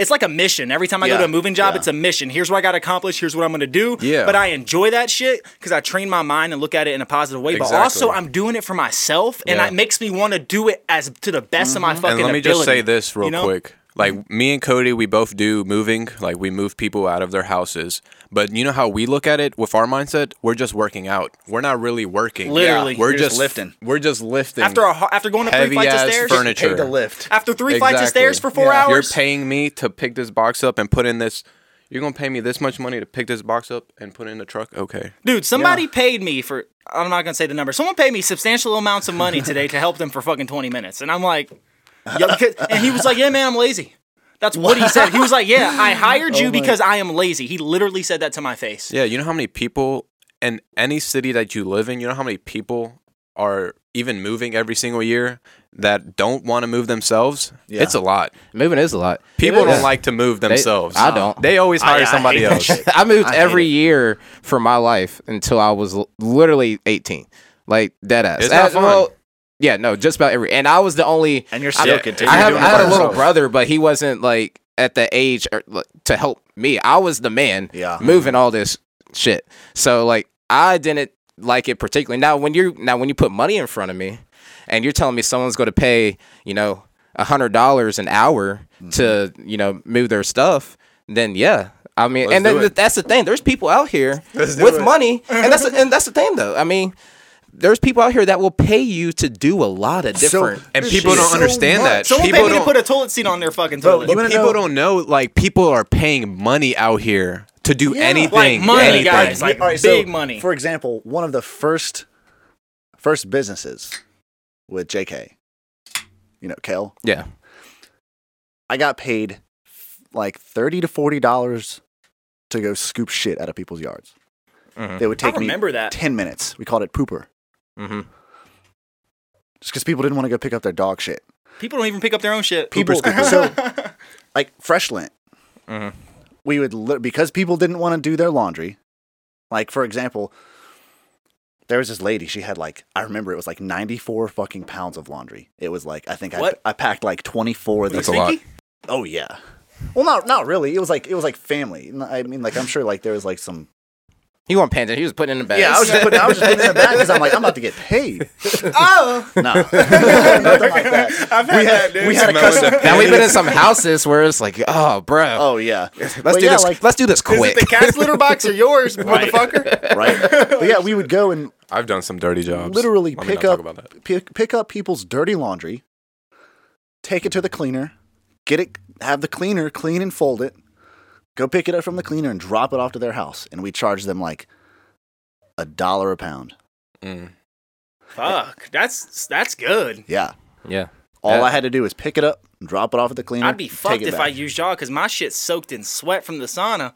It's like a mission. Every time I go to a moving job, yeah. it's a mission. Here's what I got to accomplish. Here's what I'm going to do. Yeah. But I enjoy that shit because I train my mind and look at it in a positive way. But also, I'm doing it for myself, and Yeah. it makes me want to do it as to the best of my mm-hmm. fucking And let me ability. just say this real you know? quick. Like me and Cody, we both do moving. Like we move people out of their houses. But you know how we look at it with our mindset? We're just working out. We're not really working. Literally. we're just, just lifting. We're just lifting. After a, after going up three flights of stairs, furniture. Paid to lift. after three flights of stairs for four Yeah. You're paying me to pick this box up and put in this. You're gonna pay me this much money to pick this box up and put it in the truck? Okay. Dude, somebody paid me for I'm not gonna say the number. Someone paid me substantial amounts of money today to help them for fucking 20 minutes. And I'm like, yeah, because, and he was like, Yeah, man, I'm lazy. That's what he said. He was like, Yeah, I hired oh you because I am lazy. He literally said that to my face. Yeah, you know how many people in any city that you live in, you know how many people are even moving every single year that don't want to move themselves? Yeah. It's a lot. Moving is a lot. People don't like to move themselves. I don't. They always hire I somebody else. I moved I every it. year for my life until I was l- literally 18. Like dead ass. It's not fun. well, yeah, no, just about every. And I was the only. And you're I- still Yeah, continuing. I have. I had a little brother, but he wasn't like at the age or, like, to help me. I was the man. Yeah. Moving all this shit. So like I didn't like it particularly. Now when you're now when you put money in front of me, and you're telling me someone's going to pay you know a hundred dollars an hour mm-hmm. to you know move their stuff, then yeah. I mean, Let's and then that's the thing. There's people out here with it. money, and that's and that's the thing though. I mean, there's people out here that will pay you to do a lot of different. And people don't so understand that. Someone people paid me to put a toilet seat on their fucking toilet. you wanna people know- don't know like people are paying money out here to do anything. Like money, anything. guys, like All right, big so, money. For example, one of the first first businesses with JK, you know, Kel, yeah, I got paid like thirty to forty dollars to go scoop shit out of people's yards. Mhm. They would I take me remember that. ten minutes. We called it pooper, hmm just because people didn't want to go pick up their dog shit. People don't even pick up their own shit. People, so like fresh lint, Mm-hmm. we would li- because people didn't want to do their laundry. Like for example, there was this lady. She had like I remember it was like ninety four fucking pounds of laundry. It was like I think I, What? I packed like twenty four of these. That's a lot. Oh yeah. Well, not not really. It was like it was like family. I mean, like I'm sure like there was like some. He wasn't paying attention. He was putting in the bag. Yeah, I was just putting, I was just putting in the bag because I'm like I'm about to get paid. Oh, No, nothing like that. I've had We that, had dude. we had a Smelling custom. now we've been in some houses where it's like, oh, bro, Oh yeah, let's But do yeah, this. like- let's do this Is quick. it the cat's litter box or yours, motherfucker? right. But yeah, we would go and I've done some dirty jobs. literally Let pick up talk about that. pick, pick up people's dirty laundry, take it to the cleaner, get it, have the cleaner clean and fold it, go pick it up from the cleaner and drop it off to their house, and we charge them like a dollar a pound. Mm. Fuck, that's that's good. Yeah, yeah, all Yeah. I had to do was pick it up, drop it off at the cleaner. I'd be fucked if back. I used y'all because my shit's soaked in sweat from the sauna.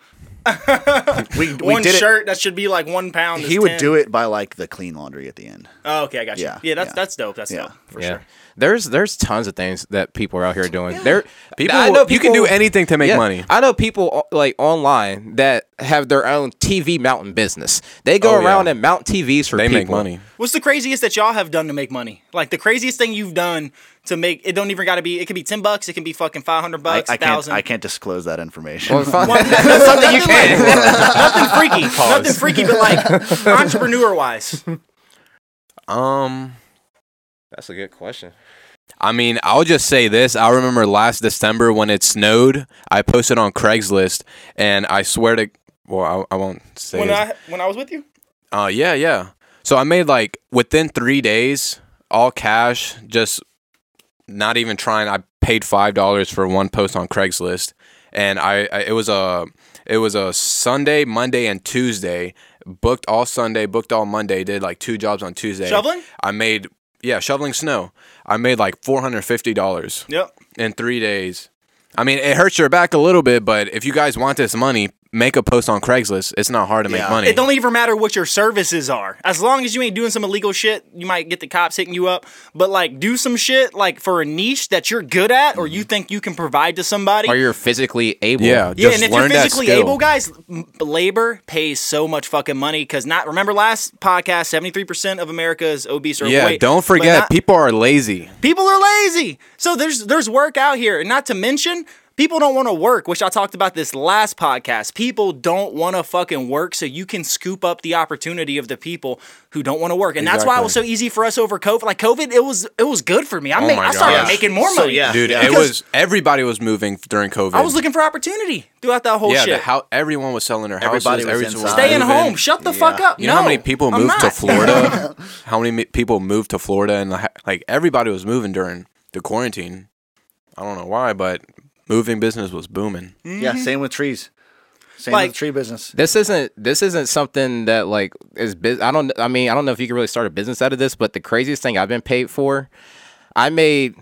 We, we one did it. shirt that should be like one pound. He would do it by like the clean laundry at the end. Oh, okay, I got you. Yeah, Yeah, that's yeah. that's dope. That's Yeah, dope. for yeah. sure. There's there's tons of things that people are out here doing. There, People, I know you can do anything to make Yeah, money. I know people like online that have their own TV mountain business. They go Oh, yeah. around and mount TVs for They people. make money. What's the craziest that y'all have done to make money? Like the craziest thing you've done to make it don't even got to be. It could be ten bucks. It can be fucking five hundred bucks. I can't. thousand. I can't disclose that information. Well, fine. That's something you can. nothing freaky. Nothing freaky, but like entrepreneur wise. Um, That's a good question. I mean, I'll just say this. I remember last December when it snowed, I posted on Craigslist, and I swear to, well, I, I won't say. When I when I was with you, Uh, yeah, yeah. So I made like within three days, all cash, just not even trying. I paid five dollars for one post on Craigslist, and I, I it was a it was a Sunday, Monday, and Tuesday. Booked all Sunday, booked all Monday. Did like two jobs on Tuesday. Shoveling? I made yeah, shoveling snow. I made like four hundred fifty dollars yep. in three days. I mean, it hurts your back a little bit, but if you guys want this money, make a post on Craigslist. It's not hard to make money. It don't even matter what your services are. As long as you ain't doing some illegal shit, you might get the cops hitting you up. But like, do some shit like for a niche that you're good at, or you mm-hmm. think you can provide to somebody. Or you're physically able. yeah, yeah, just and if you're learn that physically skill. able, guys, m- labor pays so much fucking money because not. Remember last podcast, seventy three percent of America is obese or Yeah, overweight. don't but forget, not- people are lazy. people are lazy. So there's there's work out here, and not to mention. People don't want to work, which I talked about this last podcast. People don't want to fucking work, so you can scoop up the opportunity of the people who don't want to work, and that's why it was so easy for us over COVID. Like COVID, it was it was good for me. I oh made, I started gosh. making more So, money. yeah. Dude, it was everybody was moving during COVID. I was looking for opportunity throughout that whole yeah, shit. the how everyevering was selling their houses. Everybody was everyone inside. Staying moving. home. Shut the fuck up. You know how many people I'm moved to. Florida? how many people moved to Florida and like- like everybody was moving during the quarantine. I don't know why, but moving business was booming. Yeah, mm-hmm. same with trees. Same Like- with tree business. This isn't this isn't something that like is bus- I don't I mean I don't know if you can really start a business out of this, but the craziest thing I've been paid for, I made.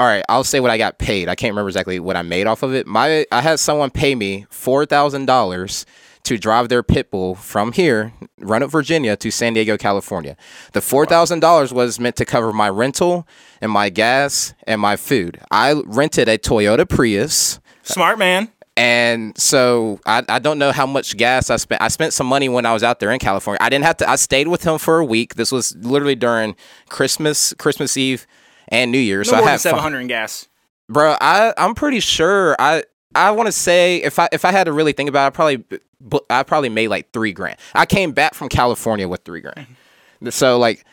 All right, I'll say what I got paid. I can't remember exactly what I made off of it. My I had someone pay me four thousand dollars to drive their pit bull from here, Roanoke, Virginia, to San Diego, California. The four thousand dollars was meant to cover my rental and my gas and my food. I rented a Toyota Prius. Smart man. And so I, I don't know how much gas I spent. I spent some money when I was out there in California. I didn't have to. I stayed with him for a week. This was literally during Christmas, Christmas Eve, and New Year's. No so I more than had seven hundred in gas. bro. I I'm pretty sure. I I want to say if I if I had to really think about, it, I probably bu- I probably made like three grand. I came back from California with three grand. So like.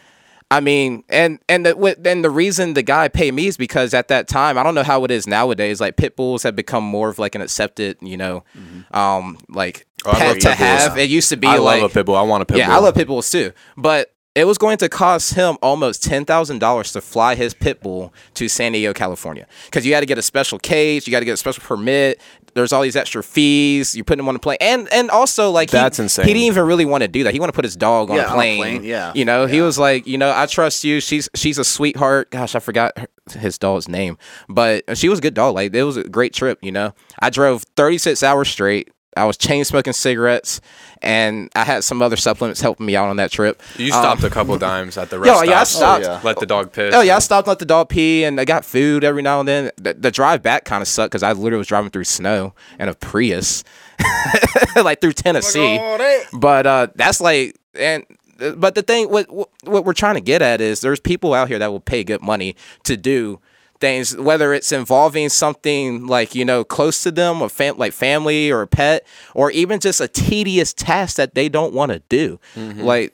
I mean, and and the and the reason the guy paid me is because at that time, I don't know how it is nowadays. Like pit bulls have become more of like an accepted, you know, um, like Oh, pet to pit bulls. have. It used to be I like love a pit bull. I want a pit yeah, bull. I love pit bulls too. But it was going to cost him almost ten thousand dollars to fly his pit bull to San Diego, California, because you had to get a special cage, you got to get a special permit. There's all these extra fees. You put him on a plane, and and also like he- That's insane. He didn't even really want to do that. He wanted to put his dog on Yeah, a on a plane. plane, yeah. you know, he was like, you know, I trust you. She's she's a sweetheart. Gosh, I forgot her, his dog's name, but she was a good dog. Like it was a great trip. You know, I drove 36 hours straight. I was chain smoking cigarettes, and I had some other supplements helping me out on that trip. You stopped a couple times at the Yo, rest yeah, I stops. stopped. yeah. Let the dog piss. Oh yeah, I stopped and let the dog pee, and I got food every now and then. The, the drive back kind of sucked because I literally was driving through snow in a Prius, like through Tennessee. But uh, that's like, and but the thing, what what we're trying to get at is there's people out here that will pay good money to do things, whether it's involving something like you know close to them, or fam- like family or a pet, or even just a tedious task that they don't want to do, Mm-hmm. like.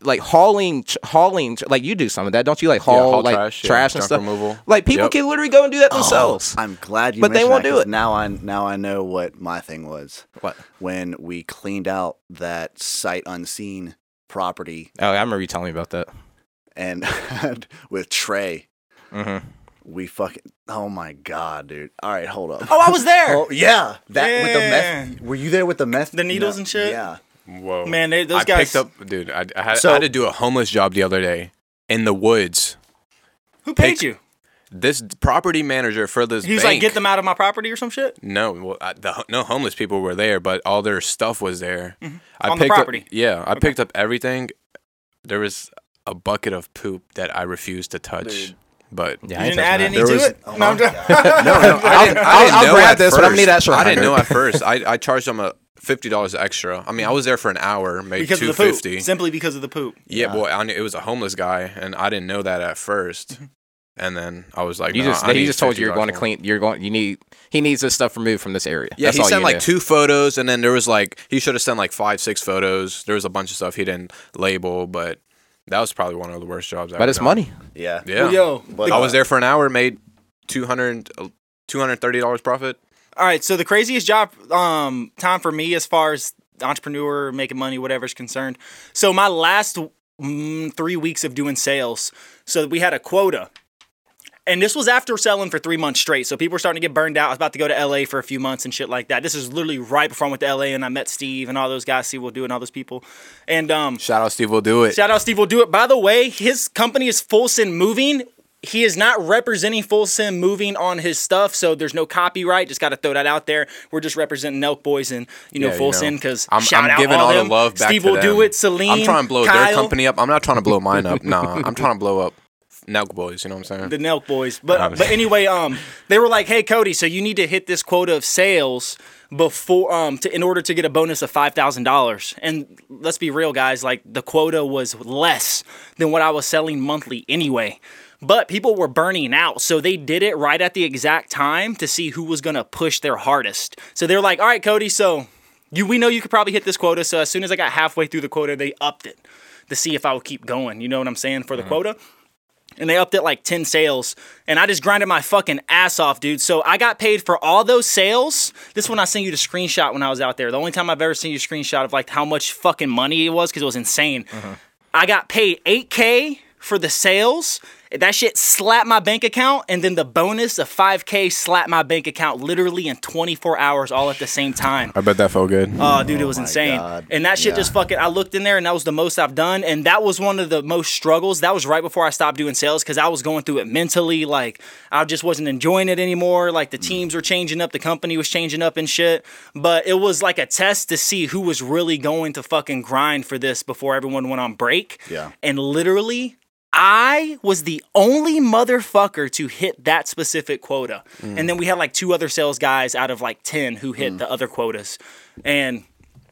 Like hauling, hauling, like you do some of that, don't you? Like haul, haul like trash, trash, yeah, and stuff. removal. Like people Yep. can literally go and do that themselves. I'm glad you But they won't do it. Now I now I know what my thing was. What? When we cleaned out that sight unseen property Oh, I remember you telling me about that. and with Trey, Mm-hmm. We fucking oh my god, dude. All right, hold up. Oh, I was there. Oh yeah, that with the meth. Were you there with the meth? The needles No, and shit? Yeah. Whoa, Man, they- those I guys- picked up, dude. I, I, had, So- I had to do a homeless job the other day in the woods. Who paid Pick- you? This property manager for this He was bank, like, "Get them out of my property" or some shit. No, well, I, the, no homeless people were there, but all their stuff was there. I Mm-hmm. On the picked property? Up, yeah, I picked up everything. There was a bucket of poop that I refused to touch, Dude. But Yeah, I You didn't add any that. to was- it. oh no, I'm No, no, I didn't. I didn't I'll know grab at this, but I'm first. gonna need extra I didn't know at first. I, I charged them a fifty dollars extra. I mean, I was there for an hour, made because two of the poop. fifty. Simply because of the poop. Yeah, boy, I knew it was a homeless guy, and I didn't know that at 1st mm-hmm. And then I was like, You "No, just I he need just told you you're going to clean. You're going. You need. He needs this stuff removed from this area. Yeah, That's he all sent you like do. two photos, and then there was like he should have sent like five, six photos. There was a bunch of stuff he didn't label, but that was probably one of the worst jobs. I've But it's done. money. Yeah. Yeah, Well, yo, But, I was there for an hour, made 200 230 dollars profit. All right, so the craziest job um time for me as far as entrepreneur making money whatever's concerned. So my last mm, 3 weeks of doing sales, so we had a quota. And this was after selling for 3 months straight. So people were starting to get burned out. I was about to go to LA for a few months and shit like that. This is literally right before I went to LA and I met Steve and all those guys, Steve will do it and all those people. And um Shout out Steve will do it. Shout out Steve will do it. By the way, his company is Full Send Moving. he is not representing Full Send Moving on his stuff, so there's no copyright. Just got to throw that out there. We're just representing Nelk Boys and you know Yeah, Full Send because I'm, shout I'm out giving all, all, them. the love back Steve to will them. do it. Celine, I'm trying to blow Kyle, their company up. I'm not trying to blow mine up. Nah, I'm trying to blow up Nelk Boys. You know what I'm saying? the Nelk boys. But Um, but anyway, um, they were like, "Hey, Cody, so you need to hit this quota of sales before um to in order to get a bonus of five thousand dollars." And let's be real, guys, like the quota was less than what I was selling monthly anyway. But people were burning out, so they did it right at the exact time to see who was gonna push their hardest. So they're like, "All right, Cody, so." You, we know you could probably hit this quota, so as soon as I got halfway through the quota, they upped it to see if I would keep going. You know what I'm saying for the quota? And they upped it like 10 sales. And i just grinded my fucking ass off dude. So i got paid for all those sales. This one i sent you the screenshot when i was out there. The only time i've ever seen you a screenshot of like how much fucking money it was because it was insane. Uh-huh. I got paid 8k for the sales that shit slapped my bank account and then the bonus of 5k slapped my bank account literally in 24 hours all at the same time I bet that felt good. Oh, dude, it was insane. God. And that shit just fucking. I looked in there, and that was the most I've done. And that was one of the most struggles. That was right before I stopped doing sales because I was going through it mentally. Like I just wasn't enjoying it anymore. Like Mm. the teams were changing up, the company was changing up and shit. But it was like a test to see who was really going to fucking grind for this before everyone went on break. Yeah. And literally. I was the only motherfucker to hit that specific quota. Mm. And then we had like two other sales guys out of like 10 who hit the other quotas. And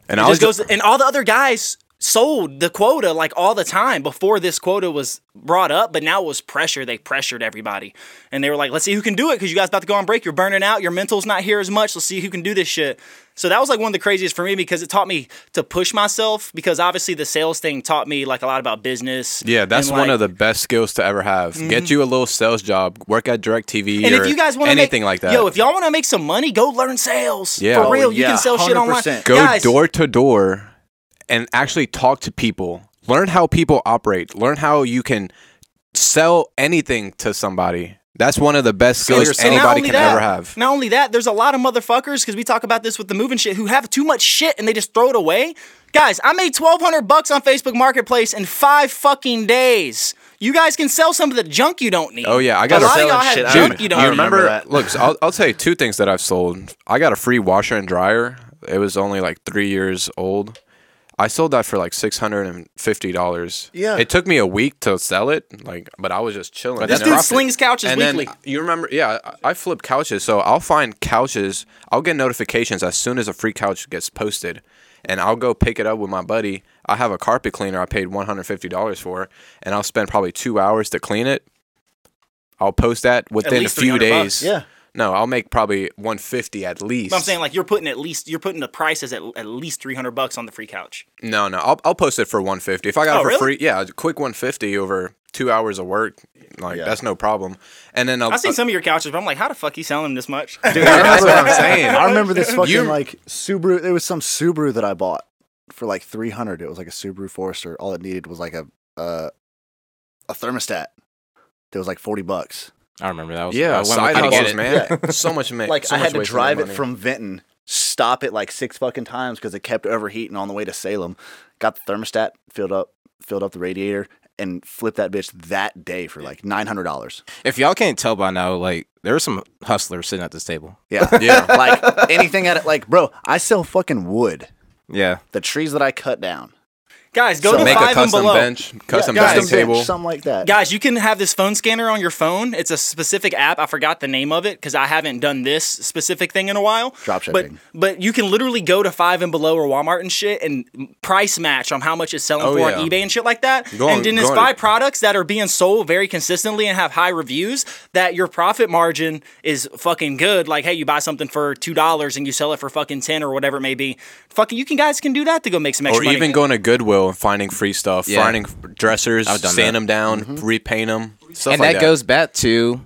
and it I was just goes, and all the other guys sold the quota like all the time before this quota was brought up, but now it was pressure. They pressured everybody, and they were like, "Let's see who can do it," because you guys about to go on break. You're burning out. Your mental's not here as much. Let's see who can do this shit. So that was like one of the craziest for me because it taught me to push myself. Because obviously the sales thing taught me like a lot about business. Yeah, that's and, one of the best skills to ever have. Mm-hmm. Get you a little sales job, work at DirecTV And or if you guys want anything make, like that. yo, if y'all want to make some money, go learn sales. Yeah. for Oh, real. You can sell shit online. 100%. go door to door and actually talk to people. Learn how people operate. Learn how you can sell anything to somebody. That's one of the best skills And anybody can that- ever have. Not only that, there's a lot of motherfuckers because we talk about this with the moving shit who have too much shit and they just throw it away. Guys, I made twelve hundred bucks on Facebook Marketplace in five fucking days. You guys can sell some of the junk you don't need. Oh, yeah, I got a lot of y'all have shit. Junk remember- you don't I need. remember that. Look, so I'll, I'll tell you two things that I've sold. I got a free washer and dryer. It was only like three years old. I sold that for like six hundred and fifty dollars. Yeah. it took me a week to sell it, like, but I was just chilling. This you dude slings couches and weekly. then you remember, yeah, I I flip couches, so I'll find couches. I'll get notifications as soon as a free couch gets posted, and I'll go pick it up with my buddy. I have a carpet cleaner I paid one hundred fifty dollars for, and I'll spend probably two hours to clean it. I'll post that within a few days. bucks. Yeah. No, I'll make probably one fifty at least. But I'm saying like you're putting at least you're putting the prices at, at least three hundred bucks on the free couch. no, no, I'll I'll post it for one fifty. If I got Oh, it for really? free, yeah, a quick one fifty over two hours of work, like Yeah. that's no problem. And then I'll, I've seen some of your couches, but I'm like, how the fuck you selling them this much? that's what I'm saying. I remember this fucking You- like Subaru. There was some Subaru that I bought for like three hundred. It was like a Subaru Forester. All it needed was like a uh, a thermostat. That was like forty bucks. I remember that was Yeah, I went side looking to hustles, it. man. so much man. Like so I had to drive it from Vinton, stop it like six fucking times because it kept overheating on the way to Salem. Got the thermostat filled up, filled up the radiator, and flipped that bitch that day for like nine hundred dollars. If y'all can't tell by now, like there are some hustlers sitting at this table. Yeah, Yeah. like anything at it. Like, bro, I sell fucking wood. Yeah. The trees that I cut down. Guys, go So to make a five and below. bench, custom Yeah, dining custom bench, something like that. Guys, you can have this phone scanner on your phone. It's a specific app. I forgot the name of it because I haven't done this specific thing in a while. Drop But but you can literally go to Five and Below or Walmart and shit and price match on how much it's selling Oh, for yeah. on eBay and shit like that. Go on- and then just it's on buy products that are being sold very consistently and have high reviews. That your profit margin is fucking good. Like, hey, you buy something for two dollars and you sell it for fucking ten or whatever it may be. Fucking, you can guys can do that to go make some extra Or money. even going to Goodwill and finding free stuff, Yeah. finding dressers, I've done sand that. them down, Mm-hmm. repaint them. Stuff and like that, goes back to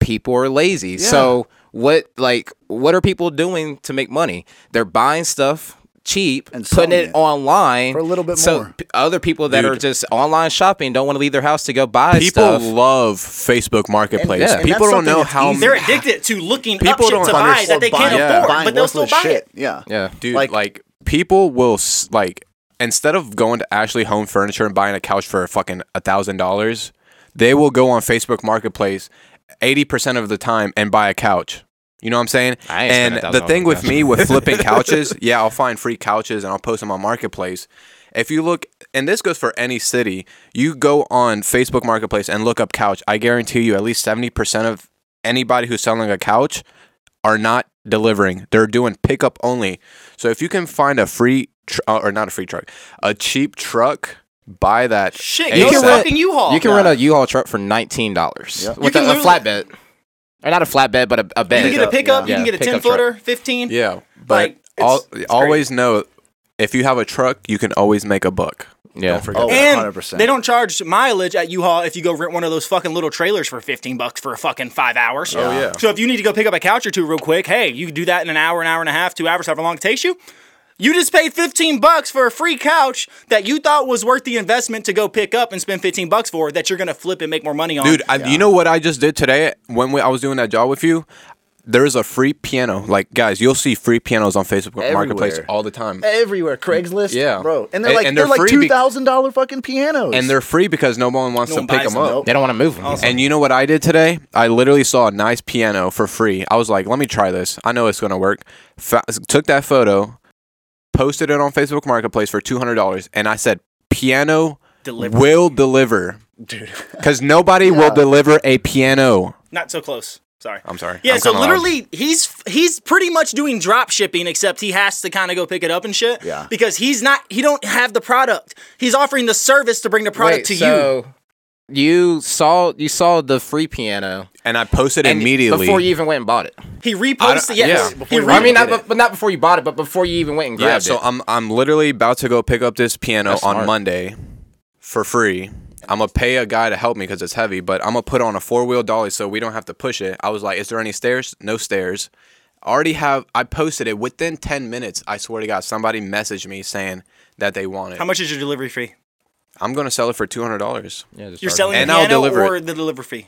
people are lazy. So what like what are people doing to make money? They're buying stuff cheap And putting selling it, it online for a little bit so more. p- other people that are just online shopping don't want to leave their house to go buy stuff. People stuff. love Facebook Marketplace. yeah. And People that's don't know something how that's They're addicted to looking up People shit don't to buy understand- that they can't buying, afford, buying but they'll still worthless buy shit. it. Yeah. yeah. dude. Like, Like- people will s- like instead of going to Ashley Home Furniture and buying a couch for fucking a thousand dollars, they will go on Facebook Marketplace 80% of the time and buy a couch. You know what I'm saying? And the thing with me with flipping couches, yeah, I'll find free couches and I'll post them on Marketplace. If you look, and this goes for any city, you go on Facebook Marketplace and look up couch. I guarantee you, at least 70% of anybody who's selling a couch are not delivering. They're doing pickup only. So if you can find a free, tr- uh, or not a free truck, a cheap truck, buy that. Shit, you can ASAP. fucking U-Haul. You can rent a U-Haul truck for nineteen dollars Yep. with You can a, a flatbed, or not a flatbed, but a, a You can get a pickup. Yeah, You can get a ten footer, fifteen. Yeah, but Like, it's- al- it's always know if you have a truck, you can always make a buck. Yeah. Don't forget Oh, that. And 100%. they don't charge mileage at U-Haul if you go rent one of those fucking little trailers for 15 bucks for a fucking five hours. Oh, yeah. So if you need to go pick up a couch or two real quick, hey, you can do that in an hour, an hour and a half, two hours, however long it takes you. You just paid 15 bucks for a free couch that you thought was worth the investment to go pick up and spend 15 bucks for that you're going to flip and make more money on. Dude, I, you know what I just did today when we, I was doing that job with you? There's a free piano. Like, guys, you'll see free pianos on Facebook Marketplace all the time. Everywhere, Craigslist, Yeah. bro, and they're like and they're, they're like free two be- thousand dollar fucking pianos, And they're free because no one wants No to one pick them them. up. Nope. They don't want to move them. And you know what I did today? I literally saw a nice piano for free. I was like, let me try this. I know it's going to work. Fa- took that photo, posted it on Facebook Marketplace for $200, and I said, piano Deliver. will deliver. dude. Because nobody will deliver a piano. Not so close. Sorry. I'm sorry. Yeah, I'm so kinda loud. literally he's he's pretty much doing drop shipping except he has to kind of go pick it up and shit. Yeah. Because he's not he don't have the product. He's offering the service to bring the product Wait, to so you saw you saw the free piano And I posted and immediately. before you even went and bought it. He reposted yes. yeah, he you re- I mean, not, but, but not before you bought it, but before you even went and grabbed it. yeah, so it. I'm I'm literally about to go pick up this piano That's on smart. Monday for free. I'm gonna pay a guy to help me because it's heavy, but I'm gonna put on a four wheel dolly so we don't have to push it. I was like, "Is there any stairs? No stairs." Already have. I posted it within ten minutes. I swear to God, somebody messaged me saying that they want it. How much is your delivery fee? I'm gonna sell it for two hundred dollars. yeah, just You're charge selling it. And the I'll piano deliver or it. the delivery fee?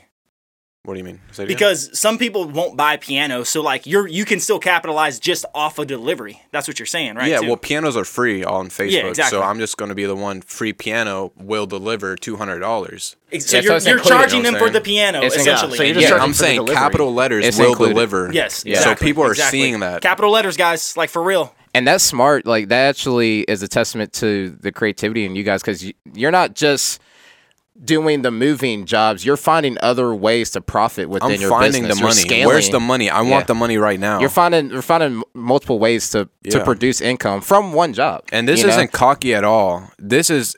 What do you mean? Say it again? Because some people won't buy pianos, so like you're you can still capitalize just off a delivery. That's what you're saying, right? yeah, too? well, pianos are free on Facebook, exactly. so I'm just gonna be the one. Free piano will deliver two hundred dollars. Ex- so Yeah, so you're, it's you're included, charging you know them what for I'm the piano, It's in- essentially. so you're just Yeah, charging I'm for the saying delivery. capital letters It's will included. deliver. Yes, Yeah. So people are exactly. seeing that. Capital letters, guys, like for real. And that's smart. Like that actually is a testament to the creativity in you guys because you, you're not just doing the moving jobs. You're finding other ways to profit within I'm your finding business. the You're money. scaling. Where's the money? I Yeah. want the money right now. You're finding you're finding multiple ways to to produce income from one job. and this isn't cocky at all. This is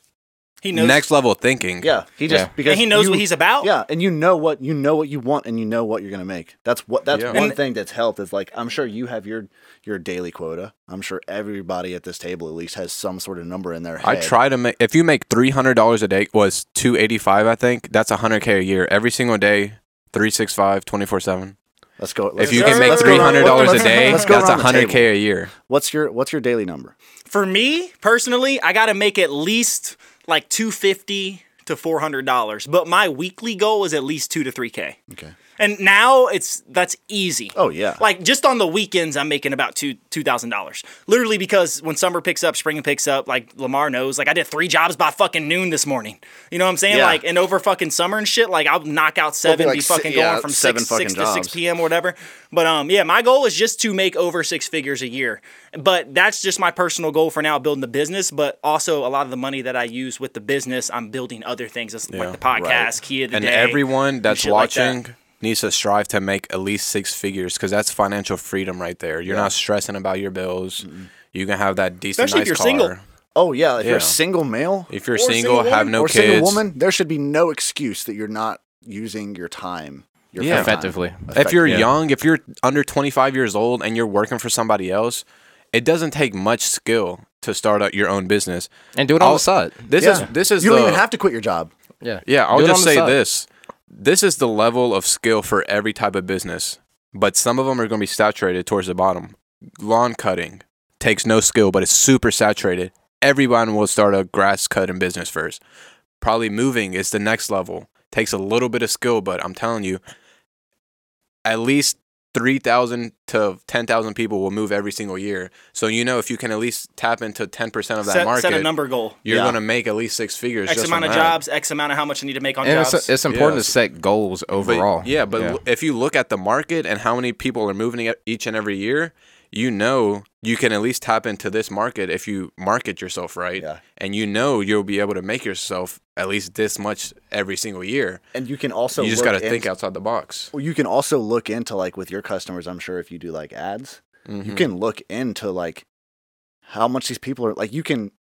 He knows next level thinking. Yeah, he just Yeah. because and he knows you- what he's about. Yeah, and you know what you know what you want, and you know what you're gonna make. That's what that's Yeah. one And- thing that's helped is like I'm sure you have your your daily quota. I'm sure everybody at this table at least has some sort of number in their head. I try to make. If you make three hundred dollars a day, was two eighty five. I think that's hundred k a year every single day, 365, 24 seven. Let's go. If let's- you Let's can go make around- three hundred dollars a let's- day, let's go that's around the hundred table. k a year. What's your what's your daily number? For me personally, I got to make at least like two fifty to four hundred dollars, but my weekly goal is at least two to three k. Okay. And now it's that's easy. Oh, yeah. Like just on the weekends, I'm making about two two thousand dollars. Literally because when summer picks up, spring picks up. Like Lamar knows, like I did three jobs by fucking noon this morning. You know what I'm saying? Yeah. Like and over fucking summer and shit. Like I'll knock out seven, like be si- fucking yeah, going from seven six fucking six to six p.m. or whatever. But um, yeah, my goal is just to make over six figures a year. But that's just my personal goal for now, building the business. But also a lot of the money that I use with the business, I'm building other things, it's Yeah, like the podcast, key of the And day, everyone that's watching. like that. Watching needs to strive to make at least six figures because that's financial freedom right there. You're not stressing about your bills. You can have that decent, Especially if you're car. single. Oh yeah, if you're a single male, If you're or single, have woman, no or single woman, there should be no excuse that you're not using your time. Your Yeah. free time Effectively. if you're Yeah. young, if you're under 25 years old and you're working for somebody else, it doesn't take much skill to start out your own business. and do it on I'll- the side. This Yeah. is this is you the don't even have to quit your job. Yeah. Yeah, I'll just say side. this. This is the level of skill for every type of business, but some of them are going to be saturated towards the bottom. Lawn cutting takes no skill, but it's super saturated. Everyone will start a grass cutting business first. Probably moving is the next level. Takes a little bit of skill, but I'm telling you, at least three thousand to ten thousand people will move every single year. So you know if you can at least tap into ten percent of that set, market, set a number goal. you're Yeah. gonna make at least six figures. X just amount of that. jobs, X amount of how much you need to make on And jobs. it's, it's important Yes. to set goals But- overall. yeah, but l- if you look at the market and how many people are moving it each and every year, you know you can at least tap into this market if you market yourself right. Yeah. And you know you'll be able to make yourself at least this much every single year. And you can also you just got to think outside the box. Well, you can also look into like with your customers. I'm sure if you do like ads, Mm-hmm. you can look into like how much these people are. Like you can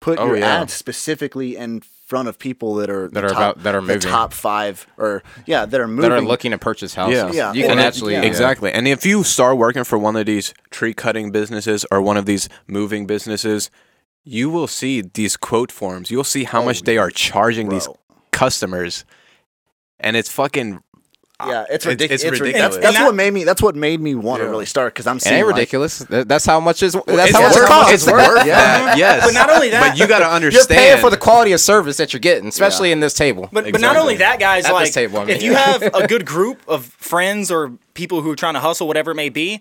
put Oh, your yeah. ads specifically in front of people that are That are top, about- that are moving. top five or yeah that are moving. that are looking to purchase houses. Yeah. You can And actually yeah. Exactly. And if you start working for one of these tree cutting businesses or one of these moving businesses, you will see these quote forms. You'll see how Oh, much they are charging these customers. And it's fucking Yeah, ah, it's It's- ridiculous. it's ridiculous. That's, that's And what made me. That's what made me want Yeah. to really start because I'm It seeing ain't ridiculous. That- That's how much is. That's It's how much worth- it costs. it's worth Yeah. that, yes. But not only that- but you got to You're understand. paying for the quality of service that you're getting, especially in this table. But, but not only that, guys, At this like table, I mean. if you have a good group of friends or people who are trying to hustle, whatever it may be,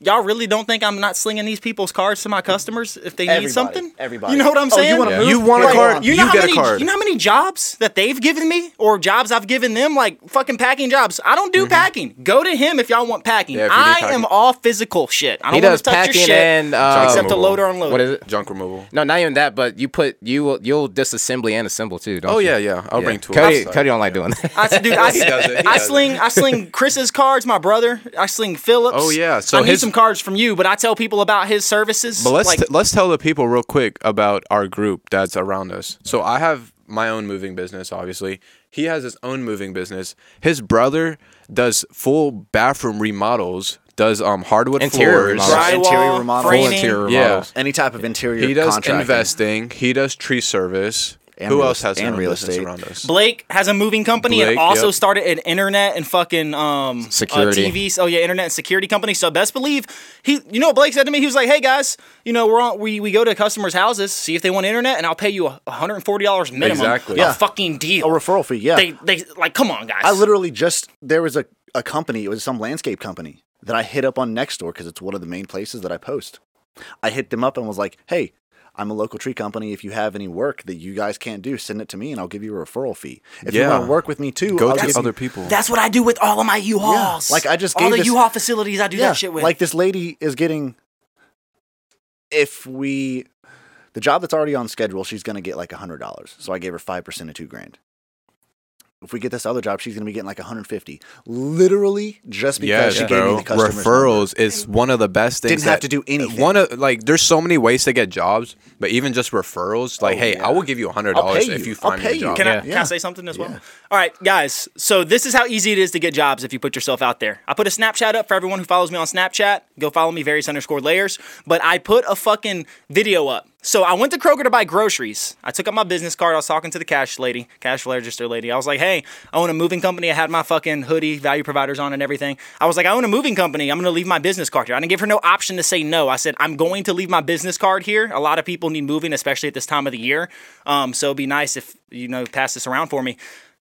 y'all really don't think I'm not slinging these people's cards to my customers if they need something? Everybody. You know what I'm Oh, you saying? wanna Yeah. You want a Like, card, You know you how get a many? card. You know how many jobs that they've given me, or jobs I've given them, like fucking packing jobs. I don't do packing. Go to him if y'all want packing. Mm-hmm. Yeah, if you need I packing. am all physical shit. I He don't want does to touch your packing shit and uh, except to removal. load or unload. what is it? junk removal. No, not even that. But you put you will you'll disassembly and assemble too. Don't Oh you? yeah, yeah. I'll Yeah. bring tools. Cody, outside. Cody don't like doing that. I, dude, I, He does it, he I does it. sling, I sling Chris's cards. My brother, I sling Philip's. Oh, yeah, so his- some cards from you, but I tell people about his services. But let's like, t- let's tell the people real quick about our group that's around us. So I have my own moving business, obviously. He has his own moving business. His brother does full bathroom remodels, does um hardwood Interior floors. remodels. drywall, interior remodels. Full interior Yeah. any type of interior. He does contracting. investing. He does tree service. And Who real else has est- and real estate. around us? Blake has a moving company and Blake, also yep. started an internet and fucking um Security. uh, TV. Oh yeah, internet and security company. So best believe he. You know what Blake said to me? He was like, "Hey guys, you know we're on. We we go to customers' houses, see if they want internet, and I'll pay you a hundred and forty dollars minimum. Exactly. A Yeah. fucking deal. a referral fee. Yeah, They they like come on guys. I literally just there was a, a company, it was some landscape company that I hit up on Nextdoor because it's one of the main places that I post. I hit them up and was like, "Hey, I'm a local tree company. If you have any work that you guys can't do, send it to me and I'll give you a referral fee. If you want to work with me too, Go I'll to give you- other people. That's what I do with all of my U-Hauls. Yeah, like, I just all the this- U-Haul facilities. I do yeah, that shit with. like this lady is getting. If we, the job that's already on schedule, she's gonna get like a hundred dollars. So I gave her five percent of two grand. If we get this other job, she's gonna be getting like 150. Literally, just because Yes, she gave me the customer's number. Referrals is one of the best things. Didn't have to do anything. One of like, there's so many ways to get jobs, but even just referrals, like, Oh, hey, yeah. I will give you a hundred dollars if you. you I'll find me pay a you. job. Can, I, Yeah. can I say something as well? All right, guys. So this is how easy it is to get jobs if you put yourself out there. I put a Snapchat up for everyone who follows me on Snapchat. Go follow me, various underscore layerz. But I put a fucking video up. So I went to Kroger to buy groceries. I took out my business card. I was talking to the cash lady, cash register lady. I was like, hey, I own a moving company. I had my fucking hoodie, value providers on and everything. I was like, I own a moving company. I'm going to leave my business card here. I didn't give her no option to say no. I said, I'm going to leave my business card here. A lot of people need moving, especially at this time of the year. Um, so it'd be nice if, you know, pass this around for me.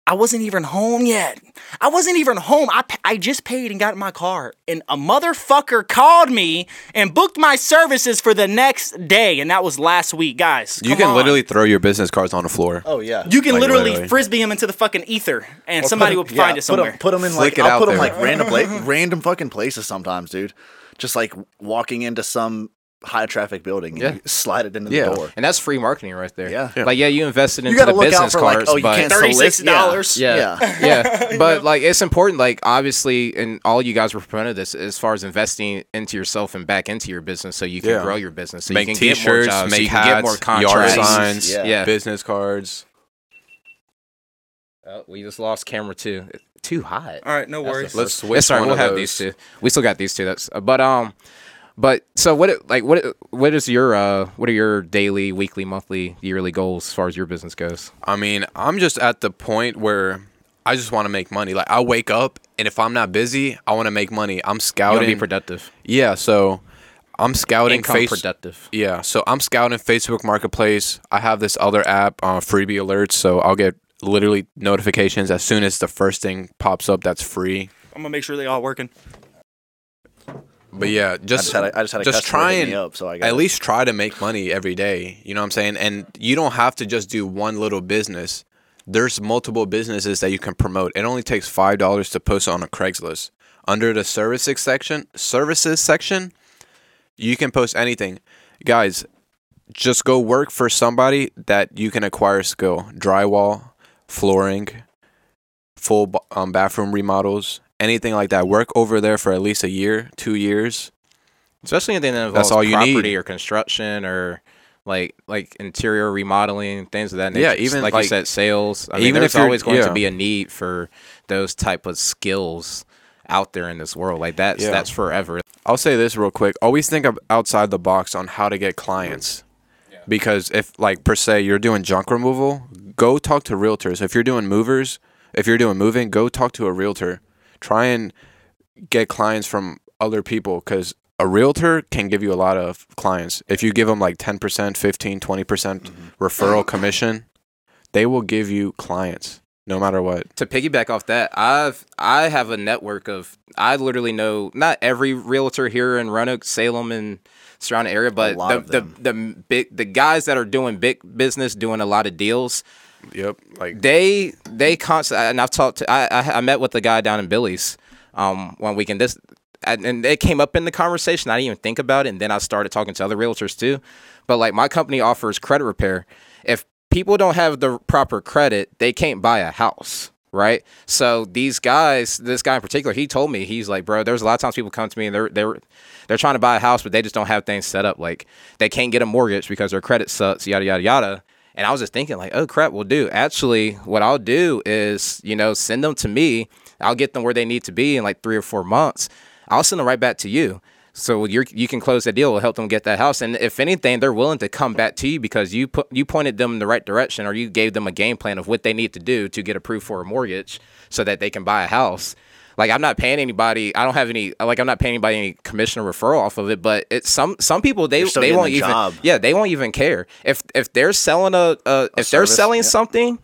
I wasn't even home yet. I wasn't even home. I, I just paid and got in my car. And a motherfucker called me and booked my services for the next day. And that was last week, guys. You come can on. literally throw your business cards on the floor. Oh yeah. You can Like, literally, literally. frisbee them into the fucking ether and Or somebody put will 'em- find yeah, it somewhere. Put them, in like Flick it I'll put them there. like random pla- random fucking places sometimes, dude. Just like walking into some high traffic building and Yeah. you slide it into Yeah. the door. And that's free marketing right there. Yeah. Yeah. Like yeah, you invested into You the look business out for like, cards, oh, you but can't $36. solicit- Yeah, Yeah. yeah, but like it's important. Like obviously, and all you guys were proponent of this as far as investing into yourself and back into your business, so you can Yeah. grow your business, so make you can get more T-shirts, jobs, so make you hats, get more yard signs, Yeah. Yeah. business cards. Oh, we just lost camera two. Too hot. All right, no worries. Let's switch It's all right, one we'll of have those. these two. We still got these two. That's uh, but um, but so what? Like what? What is your uh? What are your daily, weekly, monthly, yearly goals as far as your business goes? I mean, I'm just at the point where I just want to make money. Like I wake up and if I'm not busy, I want to make money. I'm scouting. to be productive, yeah, so I'm scouting income face. productive. Yeah, so I'm scouting Facebook Marketplace. I have this other app, uh, Freebie Alerts, so I'll get literally notifications as soon as the first thing pops up that's free. I'm gonna make sure they all working. But yeah, I just just had a, I just had a just try and up, so I got at least try to make money every day. You know what I'm saying? And you don't have to just do one little business. There's multiple businesses that you can promote. It only takes five dollars to post on a Craigslist. Under the services section, services section, you can post anything. Guys, just go work for somebody that you can acquire skill. Drywall, flooring, full um, bathroom remodels, anything like that. Work over there for at least a year, two years. especially anything that involves That's all you property need. or construction or like like interior remodeling things of that nature. Yeah, even like, like- you said, sales. I mean, even there's if you're- always going yeah. to be a need for those type of skills out there in this world. Like that's Yeah. that's forever. I'll say this real quick. Always think of outside the box on how to get clients. Because if like per se you're doing junk removal, go talk to realtors. If you're doing movers, if you're doing moving, go talk to a realtor. Try and get clients from other people cuz a realtor can give you a lot of clients. If you give them like 10%, 15, 20% mm-hmm. referral commission, they will give you clients no matter what. to piggyback off that, I've I have a network of I literally know not every realtor here in Roanoke, Salem, and surrounding area, but lot the, the the big the guys that are doing big business, doing a lot of deals. Yep, like They they constantly and I've talked to I I, I met with the guy down in Billy's um one weekend. This and, it came up in the conversation. I didn't even think about it, and then I started talking to other realtors too. But like my company offers credit repair. If people don't have the proper credit, they can't buy a house. Right. So these guys, this guy in particular, he told me, he's like, bro, there's a lot of times people come to me and they're they're they're trying to buy a house, but they just don't have things set up. Like they can't get a mortgage because their credit sucks, yada yada yada. And I was just thinking, like, oh crap, well, do actually what I'll do is, you know, send them to me. I'll get them where they need to be in like three or four months. I'll send them right back to you. So you you can close the deal. We'll help them get that house. And if anything, they're willing to come back to you because you put you pointed them in the right direction, or you gave them a game plan of what they need to do to get approved for a mortgage, so that they can buy a house. Like I'm not paying anybody. I don't have any. Like I'm not paying anybody any commission or referral off of it. But it's some some people they they won't the even. job. Yeah, they won't even care if if they're selling a, a if they're selling yeah. something.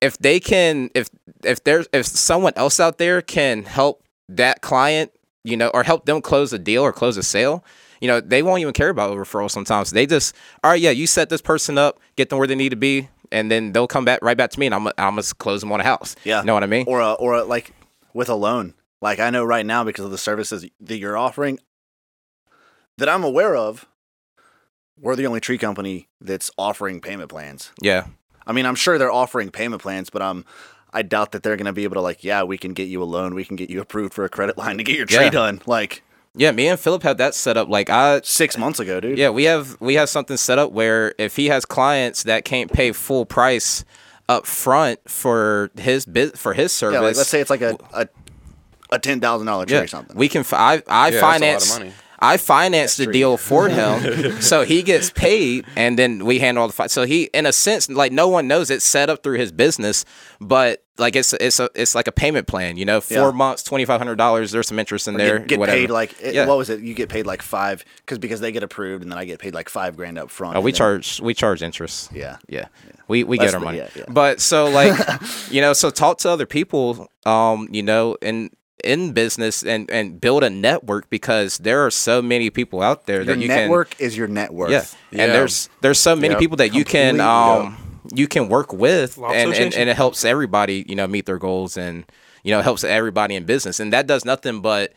If they can, if if there's if someone else out there can help that client, you know, or help them close a deal or close a sale, you know, they won't even care about a referral Sometimes they just, all right, yeah, you set this person up, get them where they need to be, and then they'll come back right back to me, and I'm I'm gonna close them on a house. Yeah. you know what I mean? Or a, or a, like with a loan. Like I know right now because of the services that you're offering that I'm aware of, we're the only tree company that's offering payment plans. yeah, I mean, I'm sure they're offering payment plans, but um, I doubt that they're going to be able to like, yeah, we can get you a loan, we can get you approved for a credit line to get your tree Yeah. done. Like yeah. Me and Philip had that set up. Like I, six months ago, dude. Yeah, we have we have something set up where if he has clients that can't pay full price up front for his bit for his service, Yeah, like, let's say it's like a a, a ten thousand dollar tree yeah, or something. we can. fi- I I Yeah, that's a lot of finance. I finance the deal for him, so he gets paid, and then we handle all the. Fi- so he, in a sense, like no one knows it's set up through his business, but like it's it's a it's like a payment plan, you know, four Yeah. months, twenty five hundred dollars. There's some interest in Or there. get, get whatever. paid like it, Yeah. what was it? You get paid like five because because they get approved, and then I get paid like five grand up front. Oh, we then- charge we charge interest. Yeah. Yeah. We we That's get our the- money. yeah, yeah. But so like you know, so talk to other people um, you know, in in business and and build a network because there are so many people out there Your that you network is your net worth. Yeah. Yeah. And there's there's so many Yep. people that you can Completely. um you can work with Law and, and and it helps everybody, you know, meet their goals and you know, helps everybody in business. And that does nothing but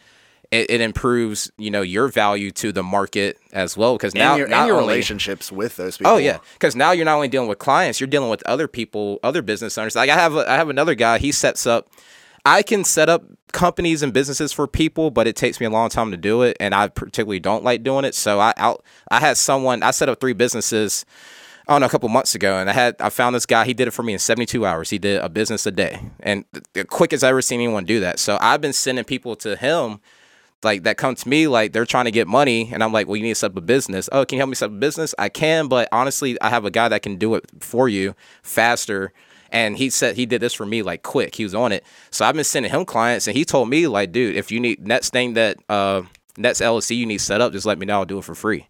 it, it improves, you know, your value to the market as well. Because now your, not your only- relationships with those oh, people. Oh yeah, because now you're not only dealing with clients, you're dealing with other people, other business owners. Like I have, a, I have another guy. He sets up. I can set up companies and businesses for people, but it takes me a long time to do it, and I particularly don't like doing it. So I, out, I had someone. I set up three businesses. I don't know, a couple months ago, and I had I found this guy. He did it for me in 72 hours. He did a business a day, and the, the quickest I ever seen anyone do that. So I've been sending people to him like that come to me like they're trying to get money and I'm like, well, you need to set up a business. Oh, can you help me set up a business? I can, but honestly, I have a guy that can do it for you faster. And he said he did this for me like quick. He was on it. So I've been sending him clients and he told me like, dude, if you need next thing that uh next LLC you need set up, just let me know. I'll do it for free.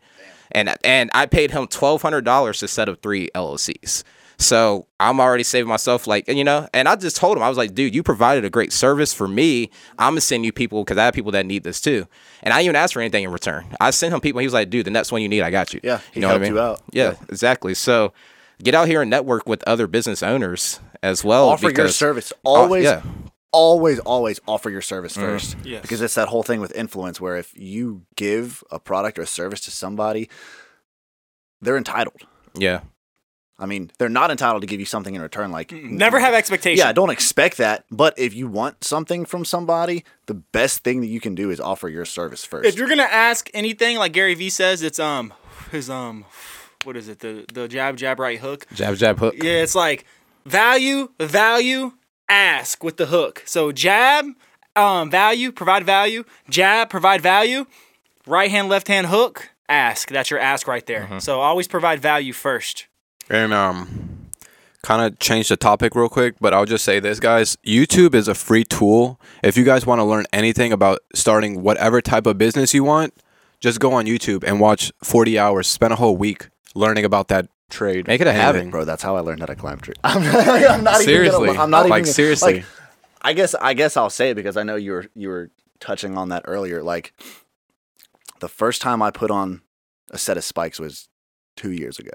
And and I paid him twelve hundred dollars to set up three LLCs. So I'm already saving myself, like, you know, and I just told him, I was like, dude, you provided a great service for me. I'm gonna send you people because I have people that need this too. And I didn't even asked for anything in return. I sent him people. He was like, dude, the next one you need, I got you. Yeah, he you know what I helped mean? you out. Yeah, Yeah. exactly. So get out here and network with other business owners as well. offer your because- service. Uh, Always, yeah. always, always offer your service Mm-hmm. first. Yes. Because it's that whole thing with influence where if you give a product or a service to somebody, they're entitled. Yeah. I mean, they're not entitled to give you something in return. Like, Never have expectations. yeah, don't expect that. But if you want something from somebody, the best thing that you can do is offer your service first. If you're gonna ask anything, like Gary Vee says, it's um his um what is it the the jab jab right hook. Jab, jab, hook. Yeah, it's like value value ask with the hook. So jab um value provide value jab provide value right hand left hand hook ask. That's your ask right there. Mm-hmm. So always provide value first. And um, kind of change the topic real quick, but I'll just say this, guys. YouTube is a free tool. If you guys want to learn anything about starting whatever type of business you want, just go on YouTube and watch 40 hours. Spend a whole week learning about that trade. Make it a habit. Bro, that's how I learned how to climb trees. I'm not, I'm not Seriously. even gonna, I'm not Like, even seriously. Like, I guess I guess I'll say it because I know you were you were touching on that earlier. Like the first time I put on a set of spikes was two years ago.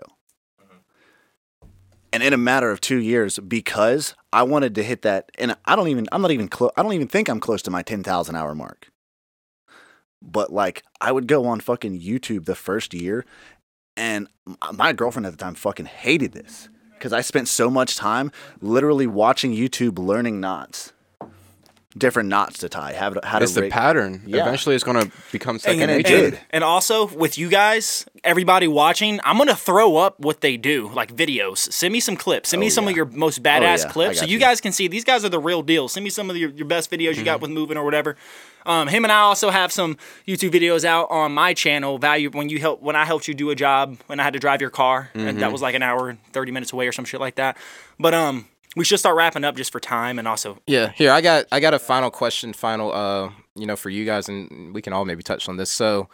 And in a matter of two years, because I wanted to hit that, and I don't even, I'm not even close, I don't even think I'm close to my 10,000 hour mark. But like, I would go on fucking YouTube the first year, and my girlfriend at the time fucking hated this because I spent so much time literally watching YouTube learning knots, different knots to tie, how to, how It's to the rig- pattern. Yeah. Eventually, it's going to become second and it nature. did. And also with you guys, everybody watching, I'm gonna throw up what they do, like videos. Send me some clips. Send me Oh, some yeah. of your most badass yeah, clips, so you you. guys can see these guys are the real deal. Send me some of your, your best videos you got with moving or whatever. Um, him and I also have some YouTube videos out on my channel. Value when you help when I helped you do a job when I had to drive your car, and that was like an hour and thirty minutes away or some shit like that. But um, we should start wrapping up just for time and also Yeah, here I got I got a final question, final uh, you know, for you guys, and we can all maybe touch on this. So,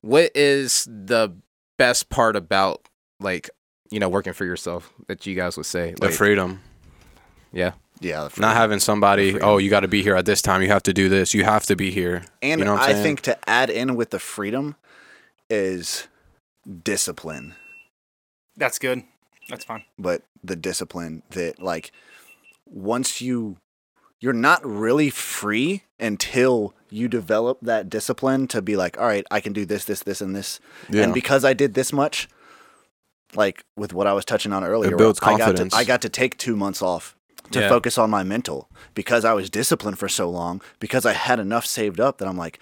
what is the best part about like you know working for yourself that you guys would say? The Like, freedom. yeah, yeah, the Not having somebody, oh, you got to be here at this time. You have to do this. You have to be here. And you know I'm I saying? think to add in with the freedom is discipline, that's good. That's fine. but the discipline that like once you you're not really free until you develop that discipline to be like, all right, I can do this, this, this, and this. Yeah. And because I did this much, like with what I was touching on earlier, where builds I got, confidence. to, I got to take two months off to Yeah. focus on my mental because I was disciplined for so long, because I had enough saved up that I'm like,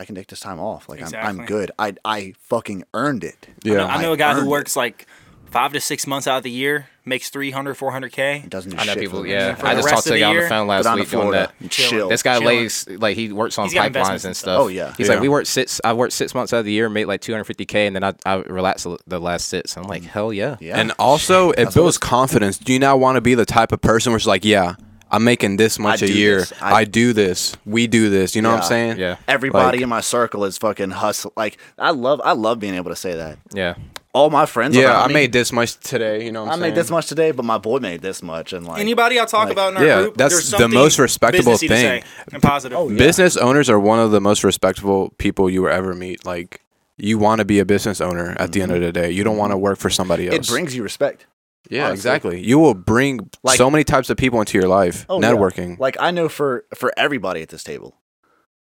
I can take this time off. Like I'm, I'm good. I I fucking earned it. yeah. I know a guy who earned it. works like five to six months out of the year, makes 300, 400K. It doesn't do I know shit people. Yeah, For I just talked to a the guy on the phone last week doing Florida that. chill. This guy Chilling. lays like he works on He's pipelines and and stuff. stuff. Oh, yeah. He's Yeah. like, we worked six. I worked six months out of the year, made like 250k, and then I I relaxed the- the last six. I'm like, mm. hell yeah. Yeah. And also, it That's builds confidence. Do you now want to be the type of person where it's like, yeah, I'm making this much a do year. this. I, I- do this. We do this. You know what I'm Yeah. saying? Yeah. Everybody Like- in my circle is fucking hustle. Like I love, I love being able to say that. Yeah. All my friends. Yeah, around I me, made this much today. You know what I I'm made this much today, but my boy made this much, and like Anybody I'll talk like- about in our Yeah, group, that's there's the something most respectable businessy to thing. say and positive. Oh, yeah. Business owners are one of the most respectable people you will ever meet. Like, you want to be a business owner at the end of the day. You don't want to work for somebody else. It brings you respect. Yeah, honestly. exactly. You will bring Like- so many types of people into your life. Oh, yeah. networking. Like I know for for everybody at this table.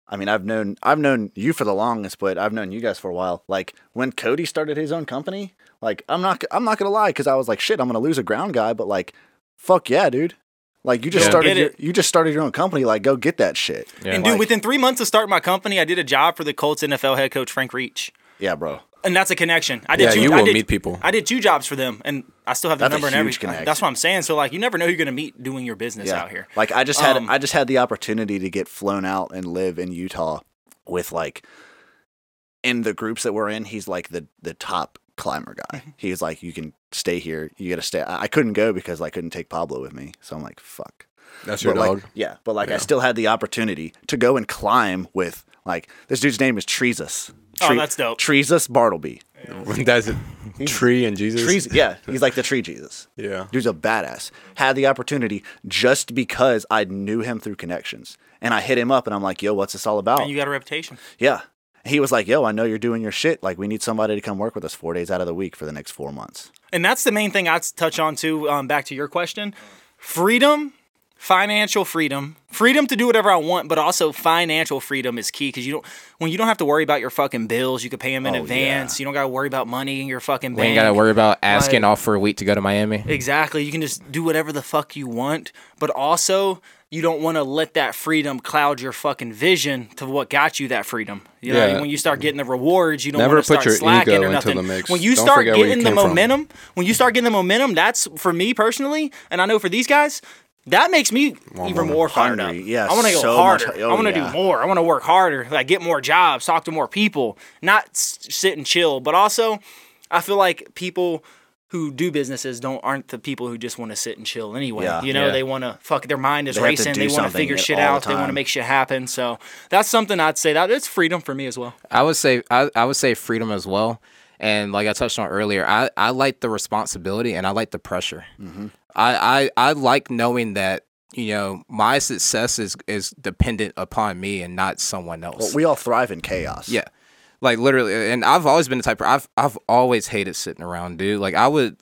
I mean, I've known I've known you for the longest, but I've known you guys for a while. Like when Cody started his own company, like I'm not I'm not gonna lie because I was like, shit, I'm gonna lose a ground guy, but like, fuck yeah, dude. Like you just Yeah. started your, you just started your own company. Like go get that shit. Yeah. and dude, within three months of starting my company, I did a job for the Colts NFL head coach Frank Reich, Yeah, bro. And that's a connection. I did Yeah, two, you I will did- meet people. I did two jobs for them, and I still have the That's a number and huge everything. connection. That's what I'm saying. So like, you never know who you're gonna meet doing your business Yeah. out here. Like I just had Um, I just had the opportunity to get flown out and live in Utah with like in the groups that we're in, he's like the the top climber guy. Mm-hmm. He's like, you can stay here. You got to stay. I I couldn't go because I couldn't take Pablo with me. So I'm like, fuck. That's your But, dog. Like, yeah, but like I still had the opportunity to go and climb with like this dude's name is Treesus. Oh, that's dope. Treesus Bartleby. that's a Tree and Jesus. Trees, yeah, he's like the tree Jesus. Yeah. Dude's a badass. Had the opportunity just because I knew him through connections. And I hit him up and I'm like, yo, what's this all about? And you got a reputation. yeah. He was like, yo, I know you're doing your shit. Like, we need somebody to come work with us four days out of the week for the next four months. And that's the main thing I'd touch on too. Um, back to your question, freedom, financial freedom, freedom to do whatever I want, but also financial freedom is key because you don't when you don't have to worry about your fucking bills, you can pay them in Oh, advance. yeah. You don't got to worry about money in your fucking bank. ain't gotta worry about asking Like- off for a week to go to Miami. Exactly. You can just do whatever the fuck you want, but also you don't want to let that freedom cloud your fucking vision to what got you that freedom. You know, Yeah. when you start getting the rewards, you don't Never want to put start your slacking ego or into nothing. the mix. When you Don't start where you getting the came from. momentum, when you start getting the momentum, that's for me personally, and I know for these guys, that makes me even more fired up. Hungry, yeah, I want to go so much- harder. oh, I want to yeah. do more. I want to work harder. Like get more jobs, talk to more people, not s- sit and chill. But also, I feel like people who do businesses don't aren't the people who just want to sit and chill anyway. Yeah. you know, Yeah. they want to fuck. Their mind is They racing. They want to figure all shit the out. They want to make shit happen. So that's something I'd say that it's freedom for me as well. I would say I, I would say freedom as well. And like I touched on earlier, I, I like the responsibility and I like the pressure. Mm-hmm. I, I I like knowing that you know my success is is dependent upon me and not someone else. Well, we all thrive in chaos. yeah, like literally. And I've always been the type. Of, I've I've always hated sitting around, dude. Like I would.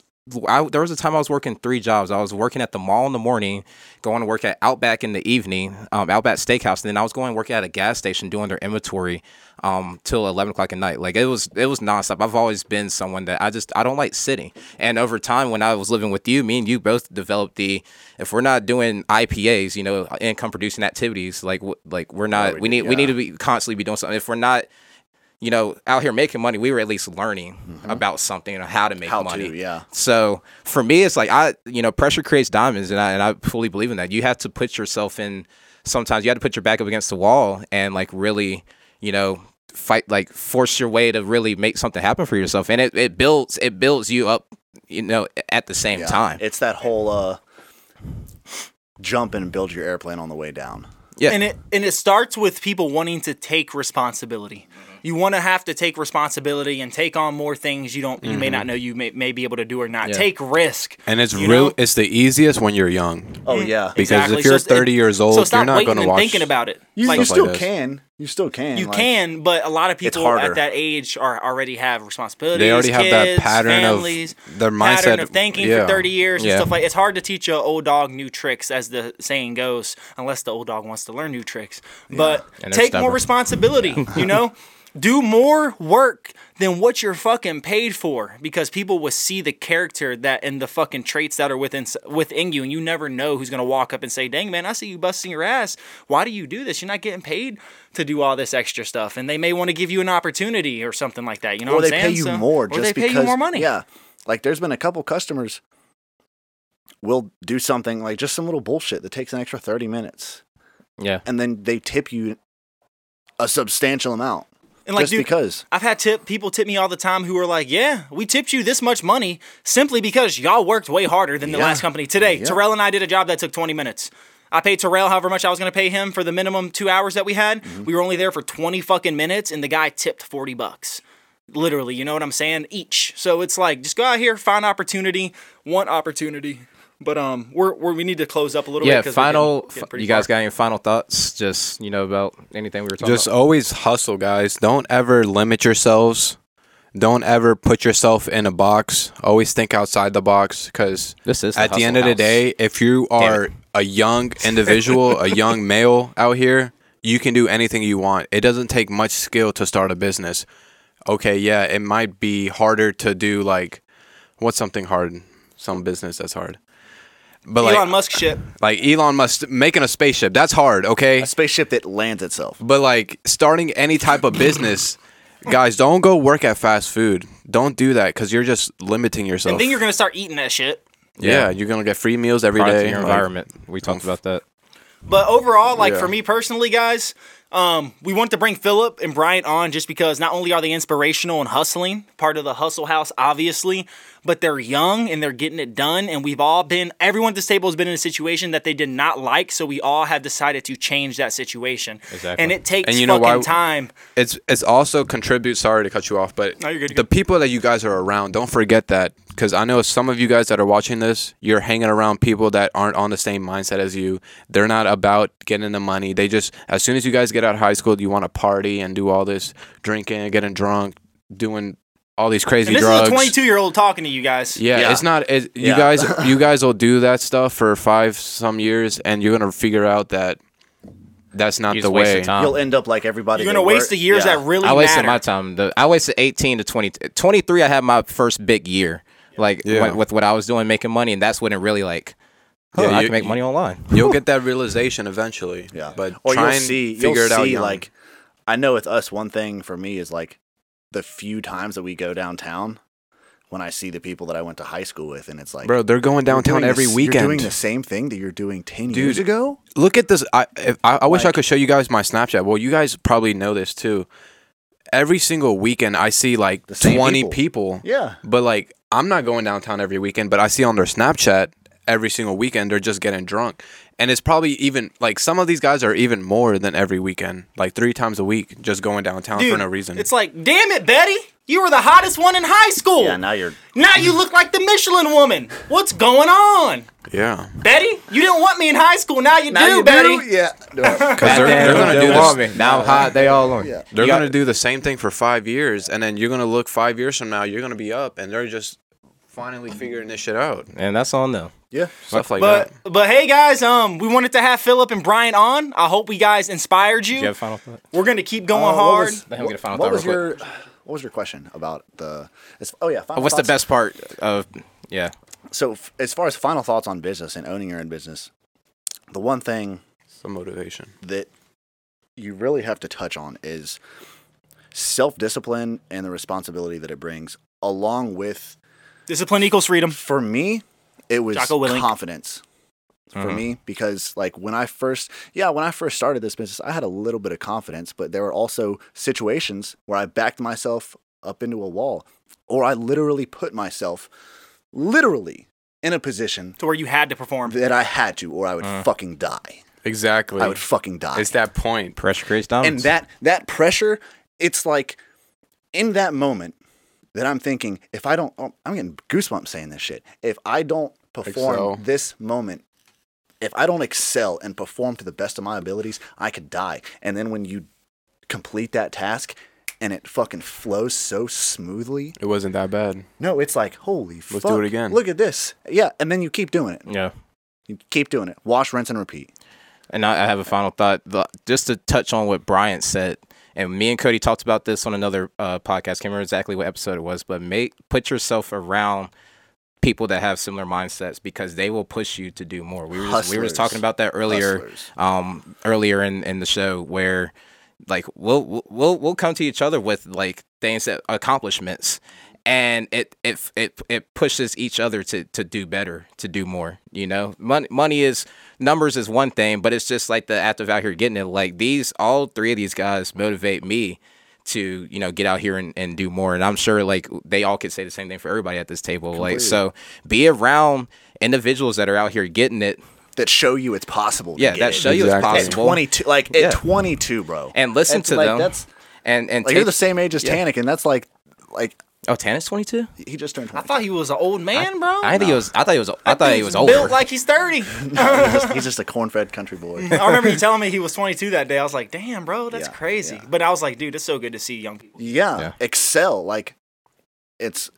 I, there was a time I was working three jobs. I was working at the mall in the morning, going to work at Outback in the evening, um, Outback Steakhouse, and then I was going to work at a gas station doing their inventory um, till eleven o'clock at night. Like it was, it was nonstop. I've always been someone that I just I don't like sitting. And over time, when I was living with you, me and you both developed the if we're not doing IPAs, you know, income producing activities, like like we're not. we we do, need we need to be constantly be doing something. If we're not you know, out here making money, we were at least learning about something and how to make How to, money. yeah. So for me, it's like I, you know, pressure creates diamonds, and I and I fully believe in that. You have to put yourself in. Sometimes you have to put your back up against the wall and like really, you know, fight like force your way to really make something happen for yourself, and it, it builds it builds you up, you know, at the same Yeah. time. It's that whole uh, jump and build your airplane on the way down. Yeah. And it and it starts with people wanting to take responsibility. You want to have to take responsibility and take on more things you don't you may not mm-hmm. know you may, may be able to do or not. Yeah. Take risk. And it's real. know? It's the easiest when you're young. Oh yeah, mm, Because if you're it's- 30 years old, so you're not gonna and watch thinking about it. you, like, you still like can. You still can. You like- can, but a lot of people harder. at that age are already have responsibilities. They already have that kids, pattern of- families, their pattern mindset- of thinking yeah. for thirty years and stuff like. It's hard to teach a old dog new tricks, as the saying goes, unless the old dog wants to learn new tricks. But And they're take more stubborn. responsibility. you know, do more work than what you're fucking paid for, because people will see the character that and the fucking traits that are within within you, and you never know who's gonna walk up and say, "Dang man, I see you busting your ass. Why do you do this? You're not getting paid to do all this extra stuff." And they may want to give you an opportunity or something like that. You know or what they I'm pay saying? you So- more or just they pay because you more money. Yeah, like there's been a couple customers will do something like just some little bullshit that takes an extra thirty minutes, yeah. and then they tip you a substantial amount And like, just dude, because. I've had tip people tip me all the time who are like, "Yeah, we tipped you this much money simply because y'all worked way harder than the Yeah. last company today." Yeah. Terrell and I did a job that took 20 minutes. I paid Terrell however much I was going to pay him for the minimum 2 hours that we had. Mm-hmm. We were only there for 20 fucking minutes and the guy tipped 40 bucks. Literally, you know what I'm saying? Each. So it's like just go out here, find opportunity, want opportunity. But um we're, we're we need to close up a little Yeah, bit 'cause we're final. getting- getting pretty you guys far. got any final thoughts? Just you know about anything we were talking about. Just about. always hustle, guys. Don't ever limit yourselves. Don't ever put yourself in a box. Always think outside the box because This is the at the hustle end of the day, if you are a young individual, a young male out here, you can do anything you want. It doesn't take much skill to start a business. Okay, yeah, it might be harder to do like what's something hard? Some business that's hard. But like Elon Musk ship. like Elon Musk making a spaceship, that's hard, okay? A spaceship that lands itself. But like starting any type of business, guys, don't go work at fast food. Don't do that because you're just limiting yourself. And then you're going to start eating that shit. yeah, you're gonna get free meals every Product day. in your like- environment. We talked um, about that. But overall, like Yeah. for me personally, guys, um, we want to bring Philip and Bryant on just because not only are they inspirational and hustling, part of the Hustle House, obviously, but they're young and they're getting it done. And we've all been, everyone at this table has been in a situation that they did not like. So we all have decided to change that situation. Exactly. And it takes And you know fucking why- time. it's it's also contribute. Sorry to cut you off, but No, you're good, you're the good. people that you guys are around, don't forget that because I know some of you guys that are watching this, you're hanging around people that aren't on the same mindset as you. They're not about getting the money. They just as soon as you guys get out of high school, you want to party and do all this drinking and getting drunk, doing all these crazy And this drugs. is a 22 year old talking to you guys. Yeah, Yeah. it's not. It, you Yeah. guys, you guys will do that stuff for five some years, and you're gonna figure out that that's not You the way. time. You'll end up like everybody. You're going to waste work- the years yeah. that really I wasted matter. my time. The, I wasted 18 to 20. 23, I had my first big year, like Yeah. when- with what I was doing, making money, and that's when it really like, oh, Yeah, I you- can make money online. You'll get that realization eventually. Yeah. but or try you'll and see, figure you'll it out. see, young. like, I know with us, one thing for me is like the few times that we go downtown when I see the people that I went to high school with, and it's like, bro, they're going downtown every this- weekend. You're doing the same thing that you're doing 10 years ago? Look at this. I if, I, I wish I could show you guys my Snapchat. Well, you guys probably know this too. Every single weekend, I see like twenty people. people. Yeah. But like, I'm not going downtown every weekend, but I see on their Snapchat every single weekend they're just getting drunk, and it's probably even like some of these guys are even more than every weekend, like three times a week, just going downtown Dude, for no reason. It's like, damn it, Betty. You were the hottest one in high school. Yeah, now you're. Now you look like the Michelin woman. What's going on? yeah, Betty, you didn't want me in high school. Now you Now do, you Betty. do? Yeah. because they're, they're gonna do this. me. Now I'm hot, they all on. Yeah. They're gonna do the same thing for five years, and then you're gonna look five years from now. You're gonna be up, and they're just finally figuring this shit out. And that's on them. Yeah. Stuff like But that. but hey guys, um, we wanted to have Philip and Bryant on. I hope we guys inspired you. Do you have a final thought? We're gonna keep going Uh, what hard. was- Let him get a final what thought was real your What was your question about the? it's- Oh yeah. final What's the best part of, yeah. So f- as far as final thoughts on business and owning your own business, the one thing the motivation. that you really have to touch on is self discipline and the responsibility that it brings, along with Discipline equals freedom. for me, it was Jocko Willink. confidence. For uh-huh. me, because like when I first, yeah, when I first started this business, I had a little bit of confidence, but there were also situations where I backed myself up into a wall, or I literally put myself, literally, in a position To where you had to perform. that I had to, or I would uh-huh. fucking die. Exactly. I would fucking die. It's that point. Pressure creates and that that pressure it's like in that moment that i'm thinking if i don't oh, i'm getting goosebumps saying this shit if i don't perform Excel. this moment if i don't excel and perform to the best of my abilities i could die and then when you complete that task and it fucking flows so smoothly It wasn't that bad. no it's like holy fuck. Let's do it again. look at this yeah and then you keep doing it yeah. you keep doing it wash rinse and repeat And I I have a final thought, The- just to touch on what Bryant said. And me and Cody talked about this on another uh, podcast. Can't remember exactly what episode it was, but make put yourself around people that have similar mindsets because they will push you to do more. We were just, we were just talking about that earlier, um, earlier in, in the show where like we'll we'll- we'll come to each other with like things that accomplishments and it it it it pushes each other to to do better to do more you know? Money money is numbers is one thing but it's just like the act of out here getting it. Like these all three of these guys motivate me to you know get out here and, and do more. And i'm sure like they all could say the same thing for everybody at this table. Like so be around individuals that are out here getting it. That show you it's possible to yeah get that it. show you it's Exactly. at possible 22 like Yeah. at 22 bro. And listen It's to like, them. that's and and like you're the same age as yeah. Tanik, and that's like like oh Tannis 22 he just turned 20 I thought he was an old man, bro. I think he was. I thought he was. I thought he was Dude's older. Built like he's 30. he's, just, he's just a corn-fed country boy I remember you telling me he was 22 that day. I was like, damn, bro, that's Yeah, crazy. yeah. But I was like, dude, it's so good to see young people. yeah, Yeah. excel like it's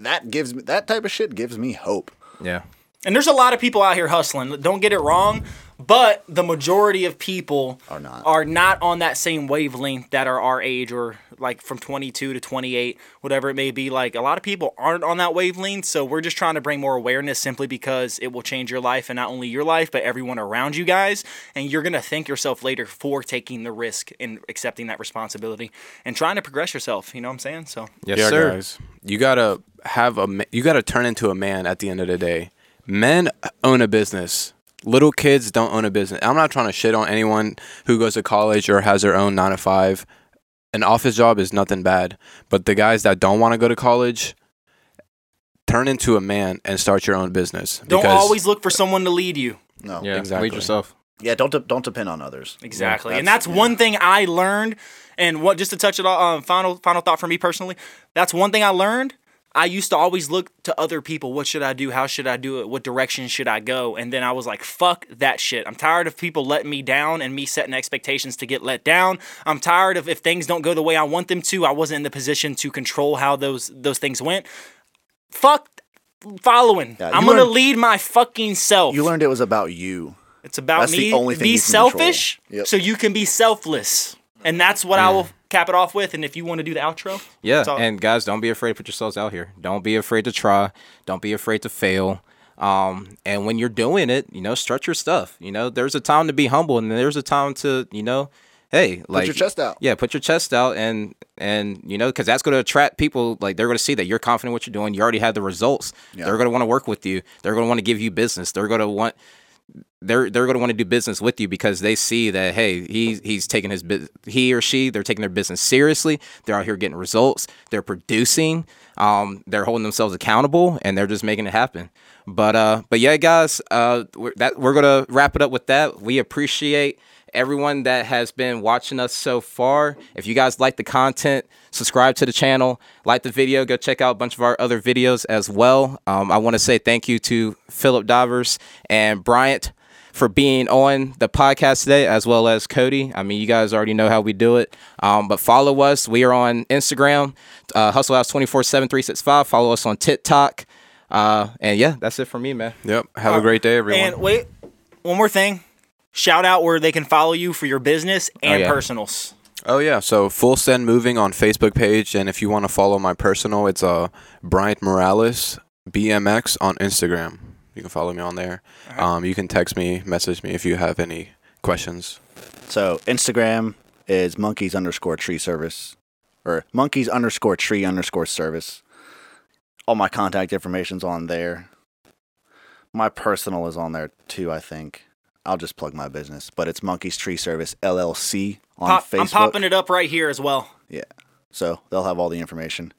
that gives me that type of shit gives me hope yeah. And there's a lot of people out here hustling. Don't get it wrong, but the majority of people Are not. are not on that same wavelength that are our age or like from 22 to 28, whatever it may be. Like a lot of people aren't on that wavelength, so we're just trying to bring more awareness simply because it will change your life and not only your life, but everyone around you guys. And you're gonna thank yourself later for taking the risk and accepting that responsibility and trying to progress yourself. You know what I'm saying? So Yes, yeah, sir. guys. You gotta have a. ma- You gotta turn into a man at the end of the day. Men own a business. Little kids don't own a business. I'm not trying to shit on anyone who goes to college or has their own nine to five. An office job is nothing bad, but the guys that don't want to go to college, turn into a man and start your own business. Don't always look for someone to lead you. No. Yeah, Exactly. lead yourself. Yeah, don't de- don't depend on others. Exactly, Yeah, and that's yeah. one thing I learned. And what just to touch it on, um, final final thought for me personally, that's one thing I learned. I used to always look to other people. What should I do? How should I do it? What direction should I go? And then I was like, fuck that shit. I'm tired of people letting me down and me setting expectations to get let down. I'm tired of if things don't go the way I want them to, I wasn't in the position to control how those those things went. Fuck following. Yeah, I'm you gonna lead my fucking self. You learned it was about you. It's about That's the me. only thing be selfish Yep. so you can be selfless. And that's what I will cap it off with. And if you want to do the outro, Yeah, all. and guys, don't be afraid to put yourselves out here. Don't be afraid to try. Don't be afraid to fail. Um, and when you're doing it, you know, stretch your stuff. You know, there's a time to be humble, and there's a time to, you know, hey, like your chest out. Yeah, put your chest out, and and you know, because that's going to attract people. Like they're going to see that you're confident in what you're doing. You already have the results. They're going to want to work with you. They're going to want to give you business. They're going to want they're they're going to want to do business with you because they see that hey he's he's taking his he or she they're taking their business seriously. They're out here getting results. They're producing. Um they're holding themselves accountable and they're just making it happen. But uh but yeah guys uh we're, that we're gonna wrap it up with that. We appreciate everyone that has been watching us so far. If you guys like the content subscribe to the channel like the video go check out a bunch of our other videos as well. Um, i want to say thank you to philip divers and bryant for being on the podcast today, as well as Cody. I mean, you guys already know how we do it. Um, but follow us. We are on Instagram, uh, Hustle House 24 7 365. Follow us on TikTok. Uh, and yeah, that's it for me, man. Yep. Have a great day, everyone. and wait, one more thing. Shout out where they can follow you for your business and yeah. personals. Oh yeah, so Full Send Moving on Facebook page, and if you want to follow my personal, it's uh Bryant Morales BMX on Instagram. You can follow me on there. Um, you can text me, message me if you have any questions. So Instagram is monkeys underscore tree service or monkeys underscore tree underscore service. All my contact information's on there. My personal is on there too, I think. I'll just plug my business, but it's Monkeys Tree Service LLC on Pop, Facebook. I'm popping it up right here as well. Yeah. So they'll have all the information.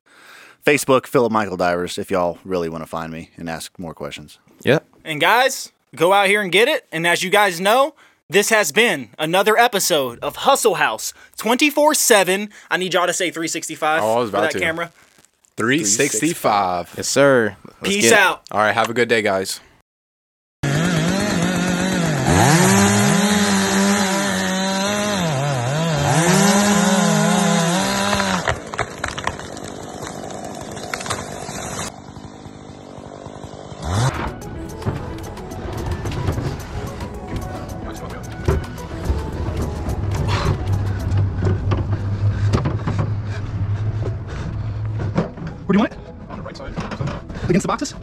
Facebook, Philip Michael Divers, if y'all really want to find me and ask more questions. Yeah. And guys, go out here and get it. And as you guys know, this has been another episode of Hustle House 24 7. I need y'all to say 365 Oh, I was for about that to. camera. 365. Yes, sir. Let's Peace get it. out. All right, have a good day, guys. against the boxes?